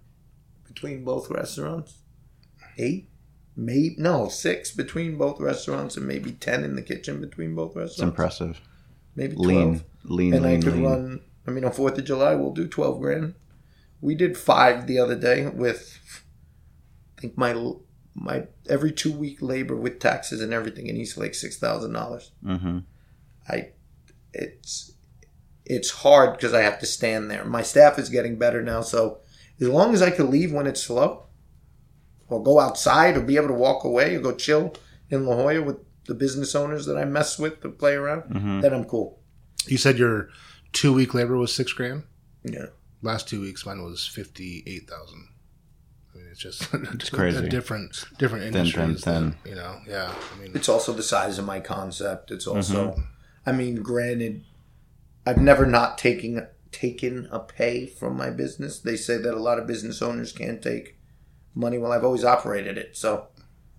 between both restaurants. Eight, maybe no six between both restaurants, and maybe ten in the kitchen between both restaurants. It's impressive. Maybe twelve. Lean, lean, and I could lean. run. I mean, on Fourth of July, we'll do twelve grand. We did five the other day with. I think my my every two week labor with taxes and everything in Eastlake six thousand dollars. hmm I it's it's hard because I have to stand there. My staff is getting better now, so as long as I can leave when it's slow, or go outside, or be able to walk away, or go chill in La Jolla with the business owners that I mess with to play around, Mm-hmm. then I'm cool. You said your two week labor was six grand. Yeah, Last two weeks, mine was fifty eight thousand. I mean, it's just it's crazy. different different thin, industries. thin. that, you know, yeah. I mean, it's also the size of my concept. It's also, I mean, granted, I've never not taken taken a pay from my business. They say that a lot of business owners can't take money. Well, I've always operated it, so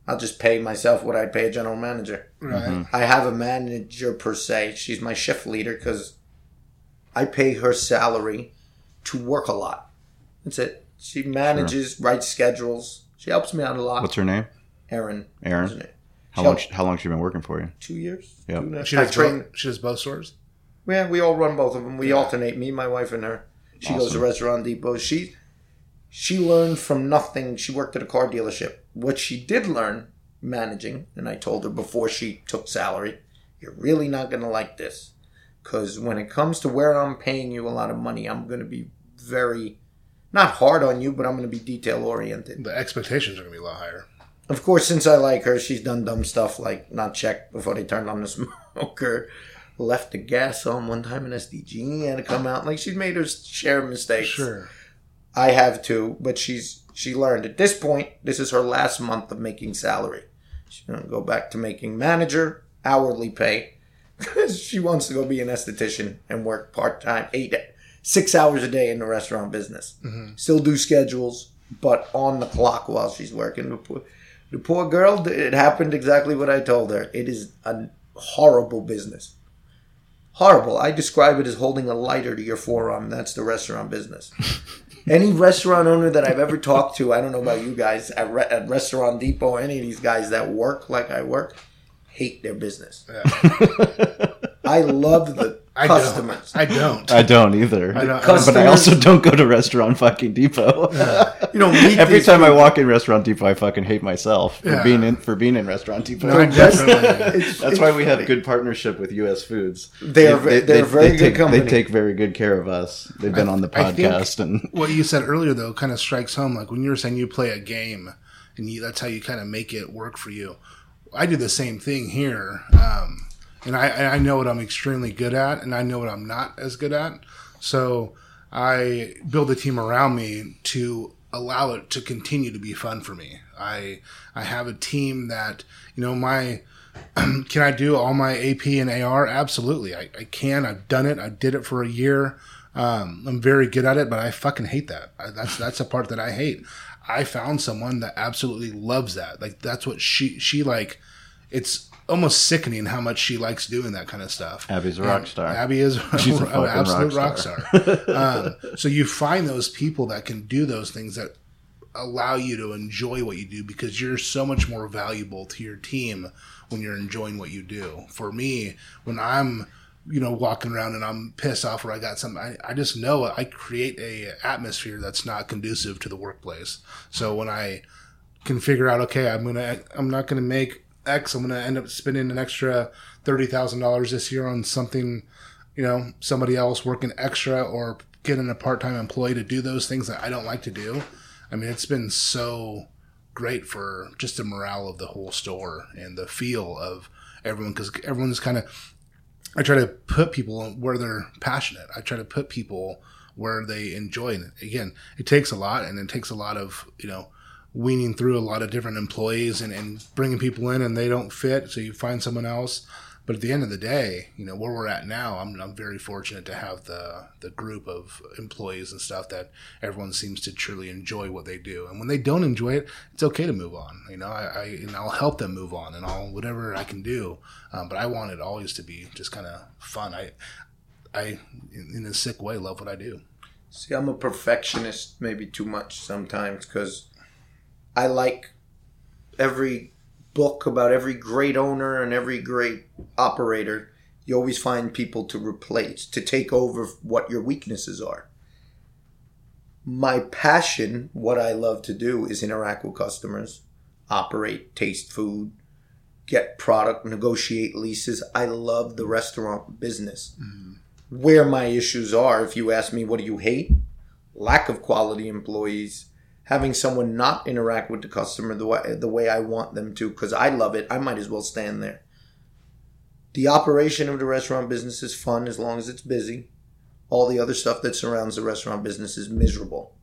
I'll just pay myself what I'd pay a general manager. right. Mm-hmm. I have a manager per se. She's my shift leader because I pay her salary to work a lot. That's it. She manages, writes schedules. She helps me out a lot. What's her name? Erin? Aaron. isn't it? How She long? helped- How long she been working for you? Two years. Yeah. Two and a half. She does, train. both, she does both stores. Yeah, we all run both of them. We alternate. Me, my wife, and her. She goes to Restaurant Depot. She she learned from nothing. She worked at a car dealership. What she did learn managing, and I told her before she took salary, you're really not going to like this Because when it comes to where I'm paying you a lot of money, I'm going to be very, not hard on you, but I'm going to be detail oriented. The expectations are going to be a lot higher. Of course, since I like her, she's done dumb stuff like not check before they turned on the smoker, left the gas on one time in SDG, and had to come out. Like she's made her share of mistakes. Sure. I have too, but she's she learned. At this point, this is her last month of making salary. She's gonna go back to making manager hourly pay because she wants to go be an esthetician and work part time, eight six hours a day in the restaurant business. Mm-hmm. Still do schedules, but on the clock while she's working. The poor, the poor girl, it happened exactly what I told her. It is a horrible business. Horrible. I describe it as holding a lighter to your forearm. That's the restaurant business. any restaurant owner that I've ever talked to, I don't know about you guys, at, Re- at Restaurant Depot, any of these guys that work like I work, hate their business. I love the I customers. don't. I don't. I don't either. I don't- but I also don't go to Restaurant fucking Depot. You know, meet Every these time I walk in Restaurant Depot, I fucking hate myself for Yeah. being in for being in Restaurant Depot. No, I definitely. It's- That's it's why we have funny. good partnership with U.S. Foods. They are ve- they're a very good take, company. They take very good care of us. They've been on the I think- podcast, and what you said earlier though kind of strikes home like when you were saying you play a game and you, that's how you kind of make it work for you i do the same thing here um, and I, I know what i'm extremely good at and i know what i'm not as good at so i build a team around me to allow it to continue to be fun for me i i have a team that you know my can I do all my AP and AR? Absolutely. I, I can. I've done it. I did it for a year. Um, I'm very good at it, but I fucking hate that. I, that's that's a part that I hate. I found someone that absolutely loves that. Like that's what she she like. It's almost sickening how much she likes doing that kind of stuff. Abby's a rock star. Abby is She's a an absolute rock rock star. um, so you find those people that can do those things that allow you to enjoy what you do because you're so much more valuable to your team when you're enjoying what you do. For me, when I'm you know walking around and I'm pissed off or I got something, I, I just know I create a atmosphere that's not conducive to the workplace. So when I can figure out, okay, I'm gonna, I'm not gonna make X. I'm gonna end up spending an extra thirty thousand dollars this year on something, you know, somebody else working extra or getting a part-time employee to do those things that I don't like to do. I mean, it's been so great for just the morale of the whole store and the feel of everyone because everyone's kind of. I try to put people where they're passionate. I try to put people where they enjoy it. Again, it takes a lot, and it takes a lot of you know weaning through a lot of different employees and, and bringing people in and they don't fit so you find someone else but at the end of the day you know where we're at now i'm, I'm very fortunate to have the the group of employees and stuff that everyone seems to truly enjoy what they do. And when they don't enjoy it it's okay to move on. You know i, I and i'll help them move on and i'll whatever i can do. Um, but i want it always to be just kind of fun. I i in, in a sick way love what i do. See, I'm a perfectionist, maybe too much sometimes, because I like every book about every great owner and every great operator. You always find people to replace, to take over what your weaknesses are. My passion, what I love to do, is interact with customers, operate, taste food, get product, negotiate leases. I love the restaurant business mm-hmm. where my issues are. If you ask me, what do you hate? Lack of quality employees, having someone not interact with the customer the way, the way I want them to, because I love it. I might as well stand there. The operation of the restaurant business is fun as long as it's busy. All the other stuff that surrounds the restaurant business is miserable.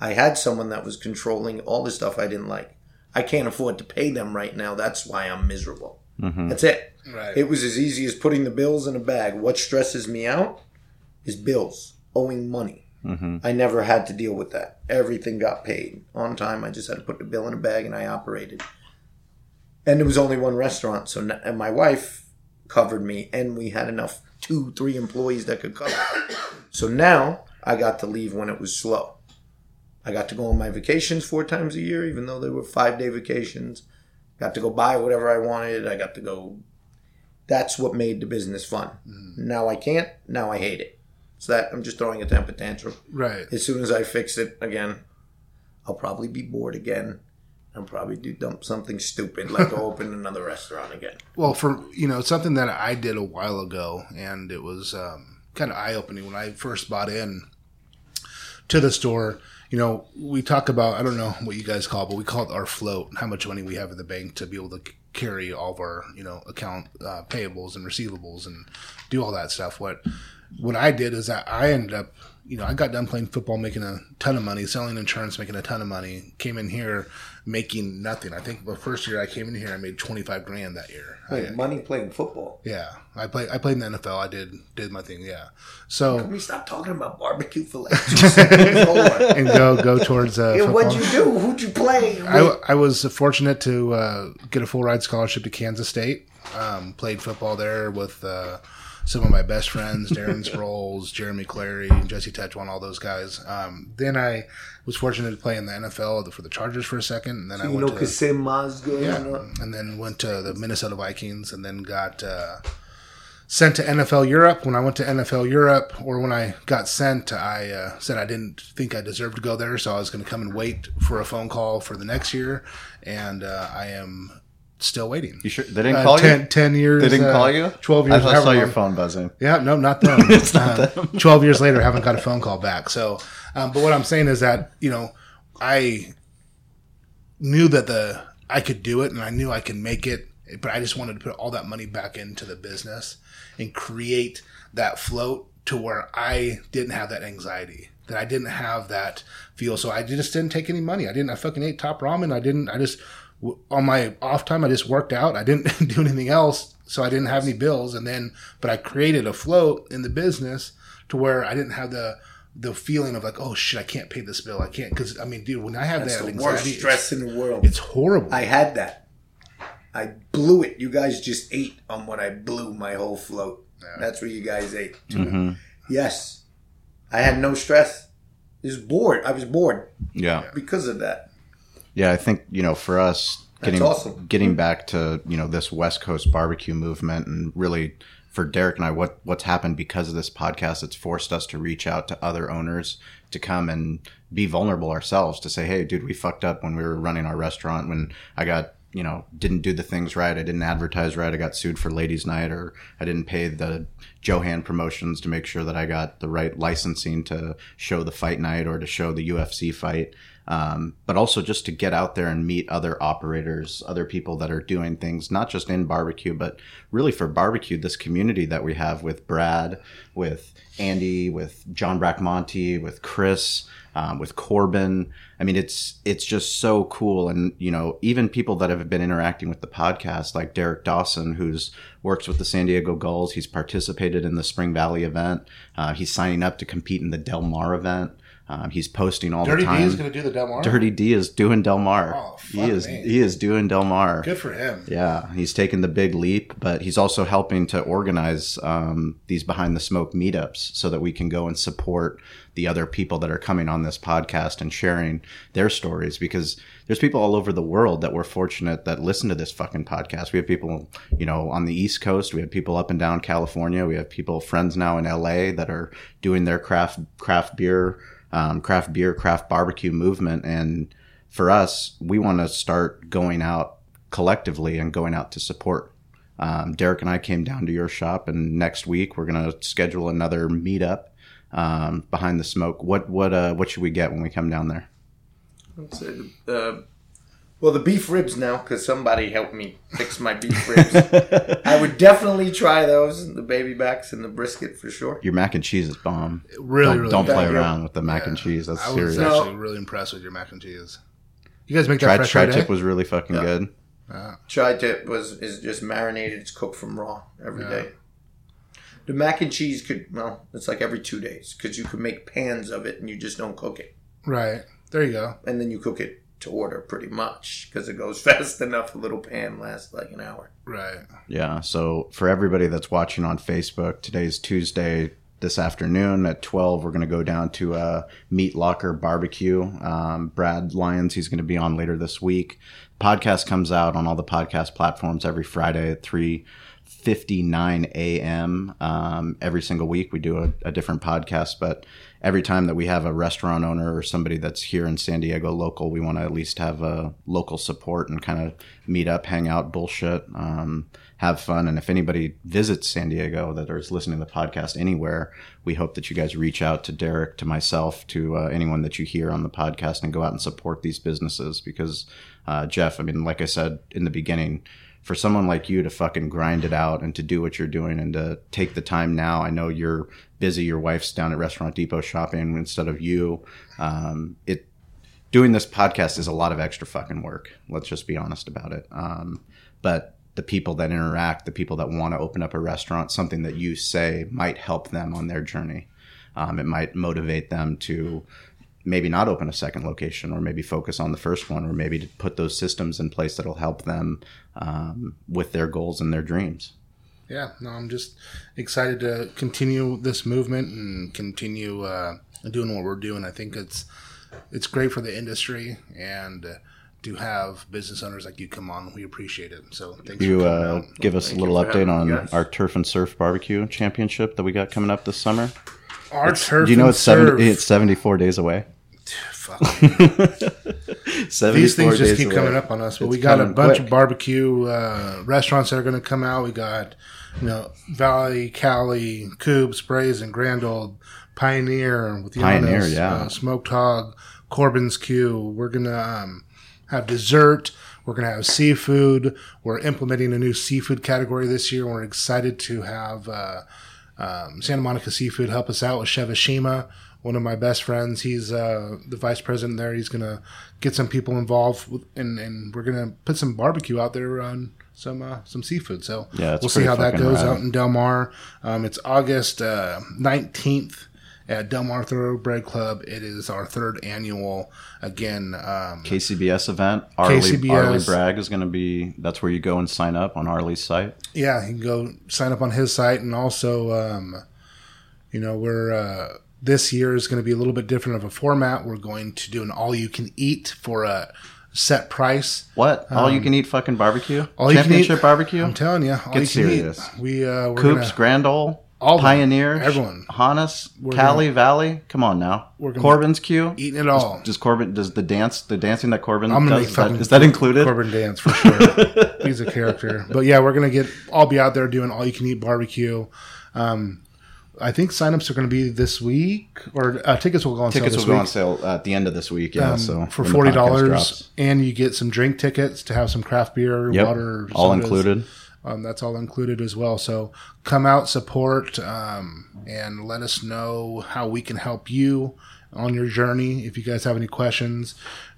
I had someone that was controlling all the stuff I didn't like. I can't afford to pay them right now. That's why I'm miserable. Mm-hmm. That's it. right It was as easy as putting the bills in a bag. What stresses me out is bills, owing money. Mm-hmm. I never had to deal with that. Everything got paid on time. I just had to put the bill in a bag and I operated. And there was only one restaurant, so and my wife covered me, and we had enough two, three employees that could cover. so now I got to leave when it was slow. I got to go on my vacations four times a year, even though they were five day vacations. Got to go buy whatever I wanted. I got to go that's what made the business fun. Mm-hmm. Now I can't. Now I hate it. So that I'm just throwing a temper tantrum. right As soon as I fix it again, I'll probably be bored again, I'll probably do dump something stupid like go open another restaurant again. Well, for you know, something that I did a while ago, and it was um, kind of eye opening when I first bought in to the store. You know, we talk about I don't know what you guys call, it, but we call it our float, how much money we have in the bank to be able to carry all of our you know account uh, payables and receivables and do all that stuff. What what I did is that I ended up, you know, I got done playing football, making a ton of money, selling insurance, making a ton of money. Came in here making nothing. I think the first year I came in here, I made twenty five grand that year. I- money playing football. yeah, I played. I played in the NFL. I did did my thing. Yeah, so Can we stop talking about barbecue for like two seconds? Hold on. and go go towards uh, Yeah, what'd you do? Who'd you play? I, I was fortunate to uh, get a full ride scholarship to Kansas State. Um, played football there with uh, some of my best friends, Darren Sproles, Jeremy Clary, Jesse Tetwan, all those guys. Um, then I was fortunate to play in the NFL for the Chargers for a second, and then I you went know, to Kassim. Yeah, and then went to the Minnesota Vikings, and then got uh, sent to NFL Europe. When I went to NFL Europe, or when I got sent, I uh, said I didn't think I deserved to go there, so I was going to come and wait for a phone call for the next year, and uh, I am still waiting. You sure they didn't Uh, call 10, you? 10 years. They didn't uh, call you? 12 years. I saw your phone buzzing. Yeah, no, not them. it's not them. Twelve years later, haven't got a phone call back. So, um, but what I'm saying is that you know, I knew that the I could do it, and I knew I could make it, but I just wanted to put all that money back into the business and create that float to where I didn't have that anxiety. That I didn't have that feel, so I just didn't take any money. I didn't. I fucking ate top ramen. I didn't. I just on my off time, I just worked out. I didn't do anything else, so I didn't have any bills. And then, but I created a float in the business to where I didn't have the the feeling of like, oh shit, I can't pay this bill. I can't because I mean, dude, when I have That's that the anxiety, worst it's- stress in the world. it's horrible. I had that. I blew it. You guys just ate on what I blew my whole float. That's what you guys ate. Mhm. Yes. I had no stress. I was bored. I was bored Yeah. because of that. Yeah, I think you know for us getting awesome. getting back to you know this West Coast barbecue movement and really for Derek and I what what's happened because of this podcast it's forced us to reach out to other owners to come and be vulnerable ourselves to say hey dude we fucked up when we were running our restaurant when I got you know didn't do the things right I didn't advertise right I got sued for ladies night or I didn't pay the Joe Hand promotions to make sure that I got the right licensing to show the fight night or to show the UFC fight um, but also just to get out there and meet other operators, other people that are doing things, not just in barbecue, but really for barbecue, this community that we have with Brad, with Andy, with John Brackmonte, with Chris, um, with Corbin. I mean, it's it's just so cool, and you know, even people that have been interacting with the podcast, like Derek Dawson, who's works with the San Diego Gulls. He's participated in the Spring Valley event. Uh, he's signing up to compete in the Del Mar event. Um, he's posting all Dirty the time. D is going to do the Del Mar. Dirty D is doing Del Mar. Oh, he is me. he is doing Del Mar. Good for him. Yeah, he's taking the big leap, but he's also helping to organize um, these behind the smoke meetups so that we can go and support the other people that are coming on this podcast and sharing their stories because there's people all over the world that we're fortunate that listen to this fucking podcast. We have people, you know, on the East Coast. We have people up and down California. We have people friends now in LA that are doing their craft craft beer, um, craft beer, craft barbecue movement. And for us, we want to start going out collectively and going out to support. Um, Derek and I came down to your shop, and next week we're gonna schedule another meetup um, behind the smoke. What what uh, what should we get when we come down there? Let's say, uh, well, the beef ribs now, because somebody helped me fix my beef ribs. I would definitely try those, the baby backs and the brisket for sure. Your mac and cheese is bomb. Really, don't really don't play Yeah. around with the mac and cheese. That's I was serious. No. actually really impressed with your mac and cheese. You guys make that Tri fresh tri every tip day? was really fucking Yeah. good. Tri tip was is just marinated. It's cooked from raw every Yeah. day. The mac and cheese could well, it's like every two days because you could make pans of it and you just don't cook it, Right. There you go. and then you cook it to order pretty much because it goes fast enough. A little pan lasts like an hour. Right. Yeah. So for everybody that's watching on Facebook, today's Tuesday. This afternoon at twelve, we're going to go down to uh, Meat Locker Barbecue. Um, Brad Lyons, he's going to be on later this week. Podcast comes out on all the podcast platforms every Friday at three 6.59 a.m. Um, every single week. We do a, a different podcast, but every time that we have a restaurant owner or somebody that's here in San Diego local, we want to at least have a local support and kind of meet up, hang out, bullshit, um, have fun. And if anybody visits San Diego that is listening to the podcast anywhere, we hope that you guys reach out to Derek, to myself, to uh, anyone that you hear on the podcast and go out and support these businesses because, uh, Jeff, I mean, like I said in the beginning, for someone like you to fucking grind it out and to do what you're doing and to take the time now. I know you're busy. Your wife's down at Restaurant Depot shopping instead of you. Um, it doing this podcast is a lot of extra fucking work. Let's just be honest about it. Um, but the people that interact, the people that want to open up a restaurant, something that you say might help them on their journey. Um, it might motivate them to maybe not open a second location or maybe focus on the first one or maybe to put those systems in place that'll help them um, with their goals and their dreams. Yeah no i'm just excited to continue this movement and continue uh, doing what we're doing. I think it's it's great for the industry and uh, to have business owners like you come on. We appreciate it. So thanks you for coming uh, give us a little update on our turf and surf barbecue championship that we got coming up this summer our turf do you know it's, 70, it's 74 days away Fuck. these things just keep away. coming up on us. But It's we got a bunch quick. of barbecue uh, restaurants that are going to come out. We got, you know, Valley, Cali, Coob, Sprays, and Grand Ole Pioneer with Pioneer, Llanos, yeah. uh, Smoked Hog, Corbin's Q. We're gonna um, have dessert. We're gonna have seafood. We're implementing a new seafood category this year. We're excited to have uh, um, Santa Monica Seafood help us out with Chef Ashima, one of my best friends. He's uh, the vice president there. He's gonna get some people involved, with, and and we're gonna put some barbecue out there on some uh, some seafood. So Yeah, we'll see how that goes rad. out in Del Mar. Um, it's August nineteenth. At Del Mar Thoroughbred Club, it is our third annual. Again, um, KCBS event. Arlie, KCBS. Arlie Bragg is going to be. That's where you go and sign up on Arlie's site. yeah, you can go sign up on his site, and also, um, you know, we're uh, this year is going to be a little bit different of a format. We're going to do an all-you-can-eat for a set price. What? All you can eat fucking barbecue? Um, all you can Championship eat- barbecue? I'm telling you, all Get you can serious. eat. We uh, we're Coops, gonna, Grand Ole, All of. Pioneer, Everyone. Hannes, We're Cali Valley. Come on now. We're gonna- Corbin's Q. eating it all. Does Corbin? Does the dance? The dancing that Corbin I'm gonna does? make Is that, fucking is that included? Corbin dance for sure. He's a character. But yeah, we're gonna get. I'll be out there doing all you can eat barbecue. Um, I think signups are going to be this week, or uh, tickets will go on Tickets sale will this go week. on sale uh, at the end of this week. Yeah, um, so for when the forty podcast dollars, and you get some drink tickets to have some craft beer, Yep, water, all sodas. included. Um, that's all included as well. So come out, support, um, and let us know how we can help you on your journey. If you guys have any questions,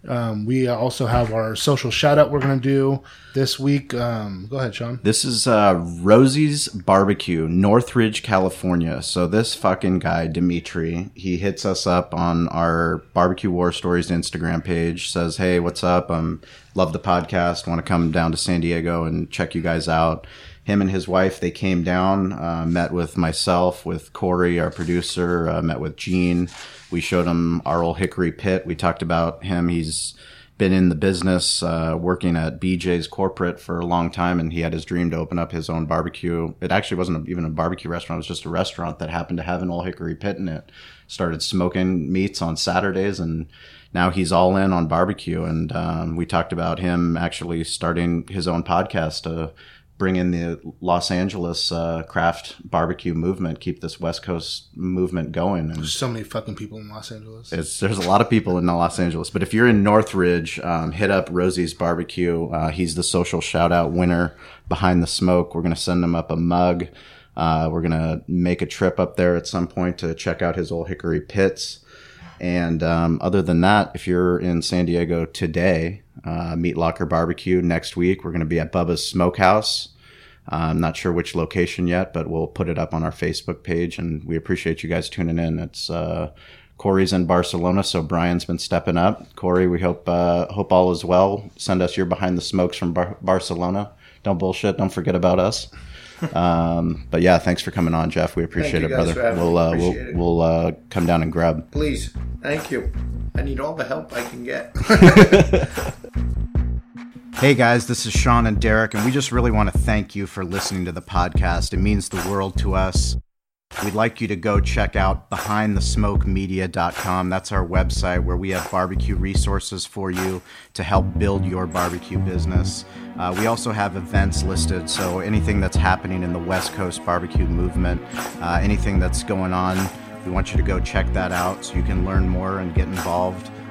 um, we also have our social shout out we're going to do this week. Um, go ahead, Shawn. This is uh, Rosie's Barbecue, Northridge, California. So this fucking guy, Dimitri, he hits us up on our Barbecue War Stories Instagram page. Says, "Hey, what's up? Um, love the podcast. Want to come down to San Diego and check you guys out." Him and his wife, they came down, uh, met with myself, with Corey, our producer, uh, met with Gene. We showed him our old Hickory Pit. We talked about him. He's been in the business, uh, working at BJ's corporate for a long time, and he had his dream to open up his own barbecue. It actually wasn't even a barbecue restaurant; it was just a restaurant that happened to have an old hickory pit in it. Started smoking meats on Saturdays, and now he's all in on barbecue. And um, we talked about him actually starting his own podcast to bring in the Los Angeles uh, craft barbecue movement, keep this West Coast movement going, and There's so many fucking people in Los Angeles. it's, there's a lot of people in Los Angeles, but if you're in Northridge, um, hit up Rosie's Barbecue. Uh, he's the social shout out winner behind the smoke. We're going to send him up a mug. Uh, we're going to make a trip up there at some point to check out his old hickory pits. And um, other than that, if you're in San Diego today, uh, Meat Locker Barbecue next week, we're going to be at Bubba's Smokehouse. Uh, I'm not sure which location yet, but we'll put it up on our Facebook page, and we appreciate you guys tuning in. It's uh, Corey's in Barcelona, so Brian's been stepping up. Corey, we hope uh, hope all is well. Send us your behind the smokes from Bar- Barcelona. Don't bullshit. Don't forget about us. Um, but yeah, thanks for coming on, Jeff. We appreciate it, brother. for having me. We'll uh, Appreciate we'll it. we'll uh, come down and grab. Please, thank you. I need all the help I can get. Hey guys, this is Shawn and Derek, and we just really want to thank you for listening to the podcast. It means the world to us. We'd like you to go check out behindthesmokemedia.com. That's our website where we have barbecue resources for you to help build your barbecue business. Uh, we also have events listed, so anything that's happening in the West Coast barbecue movement, uh, anything that's going on, we want you to go check that out so you can learn more and get involved.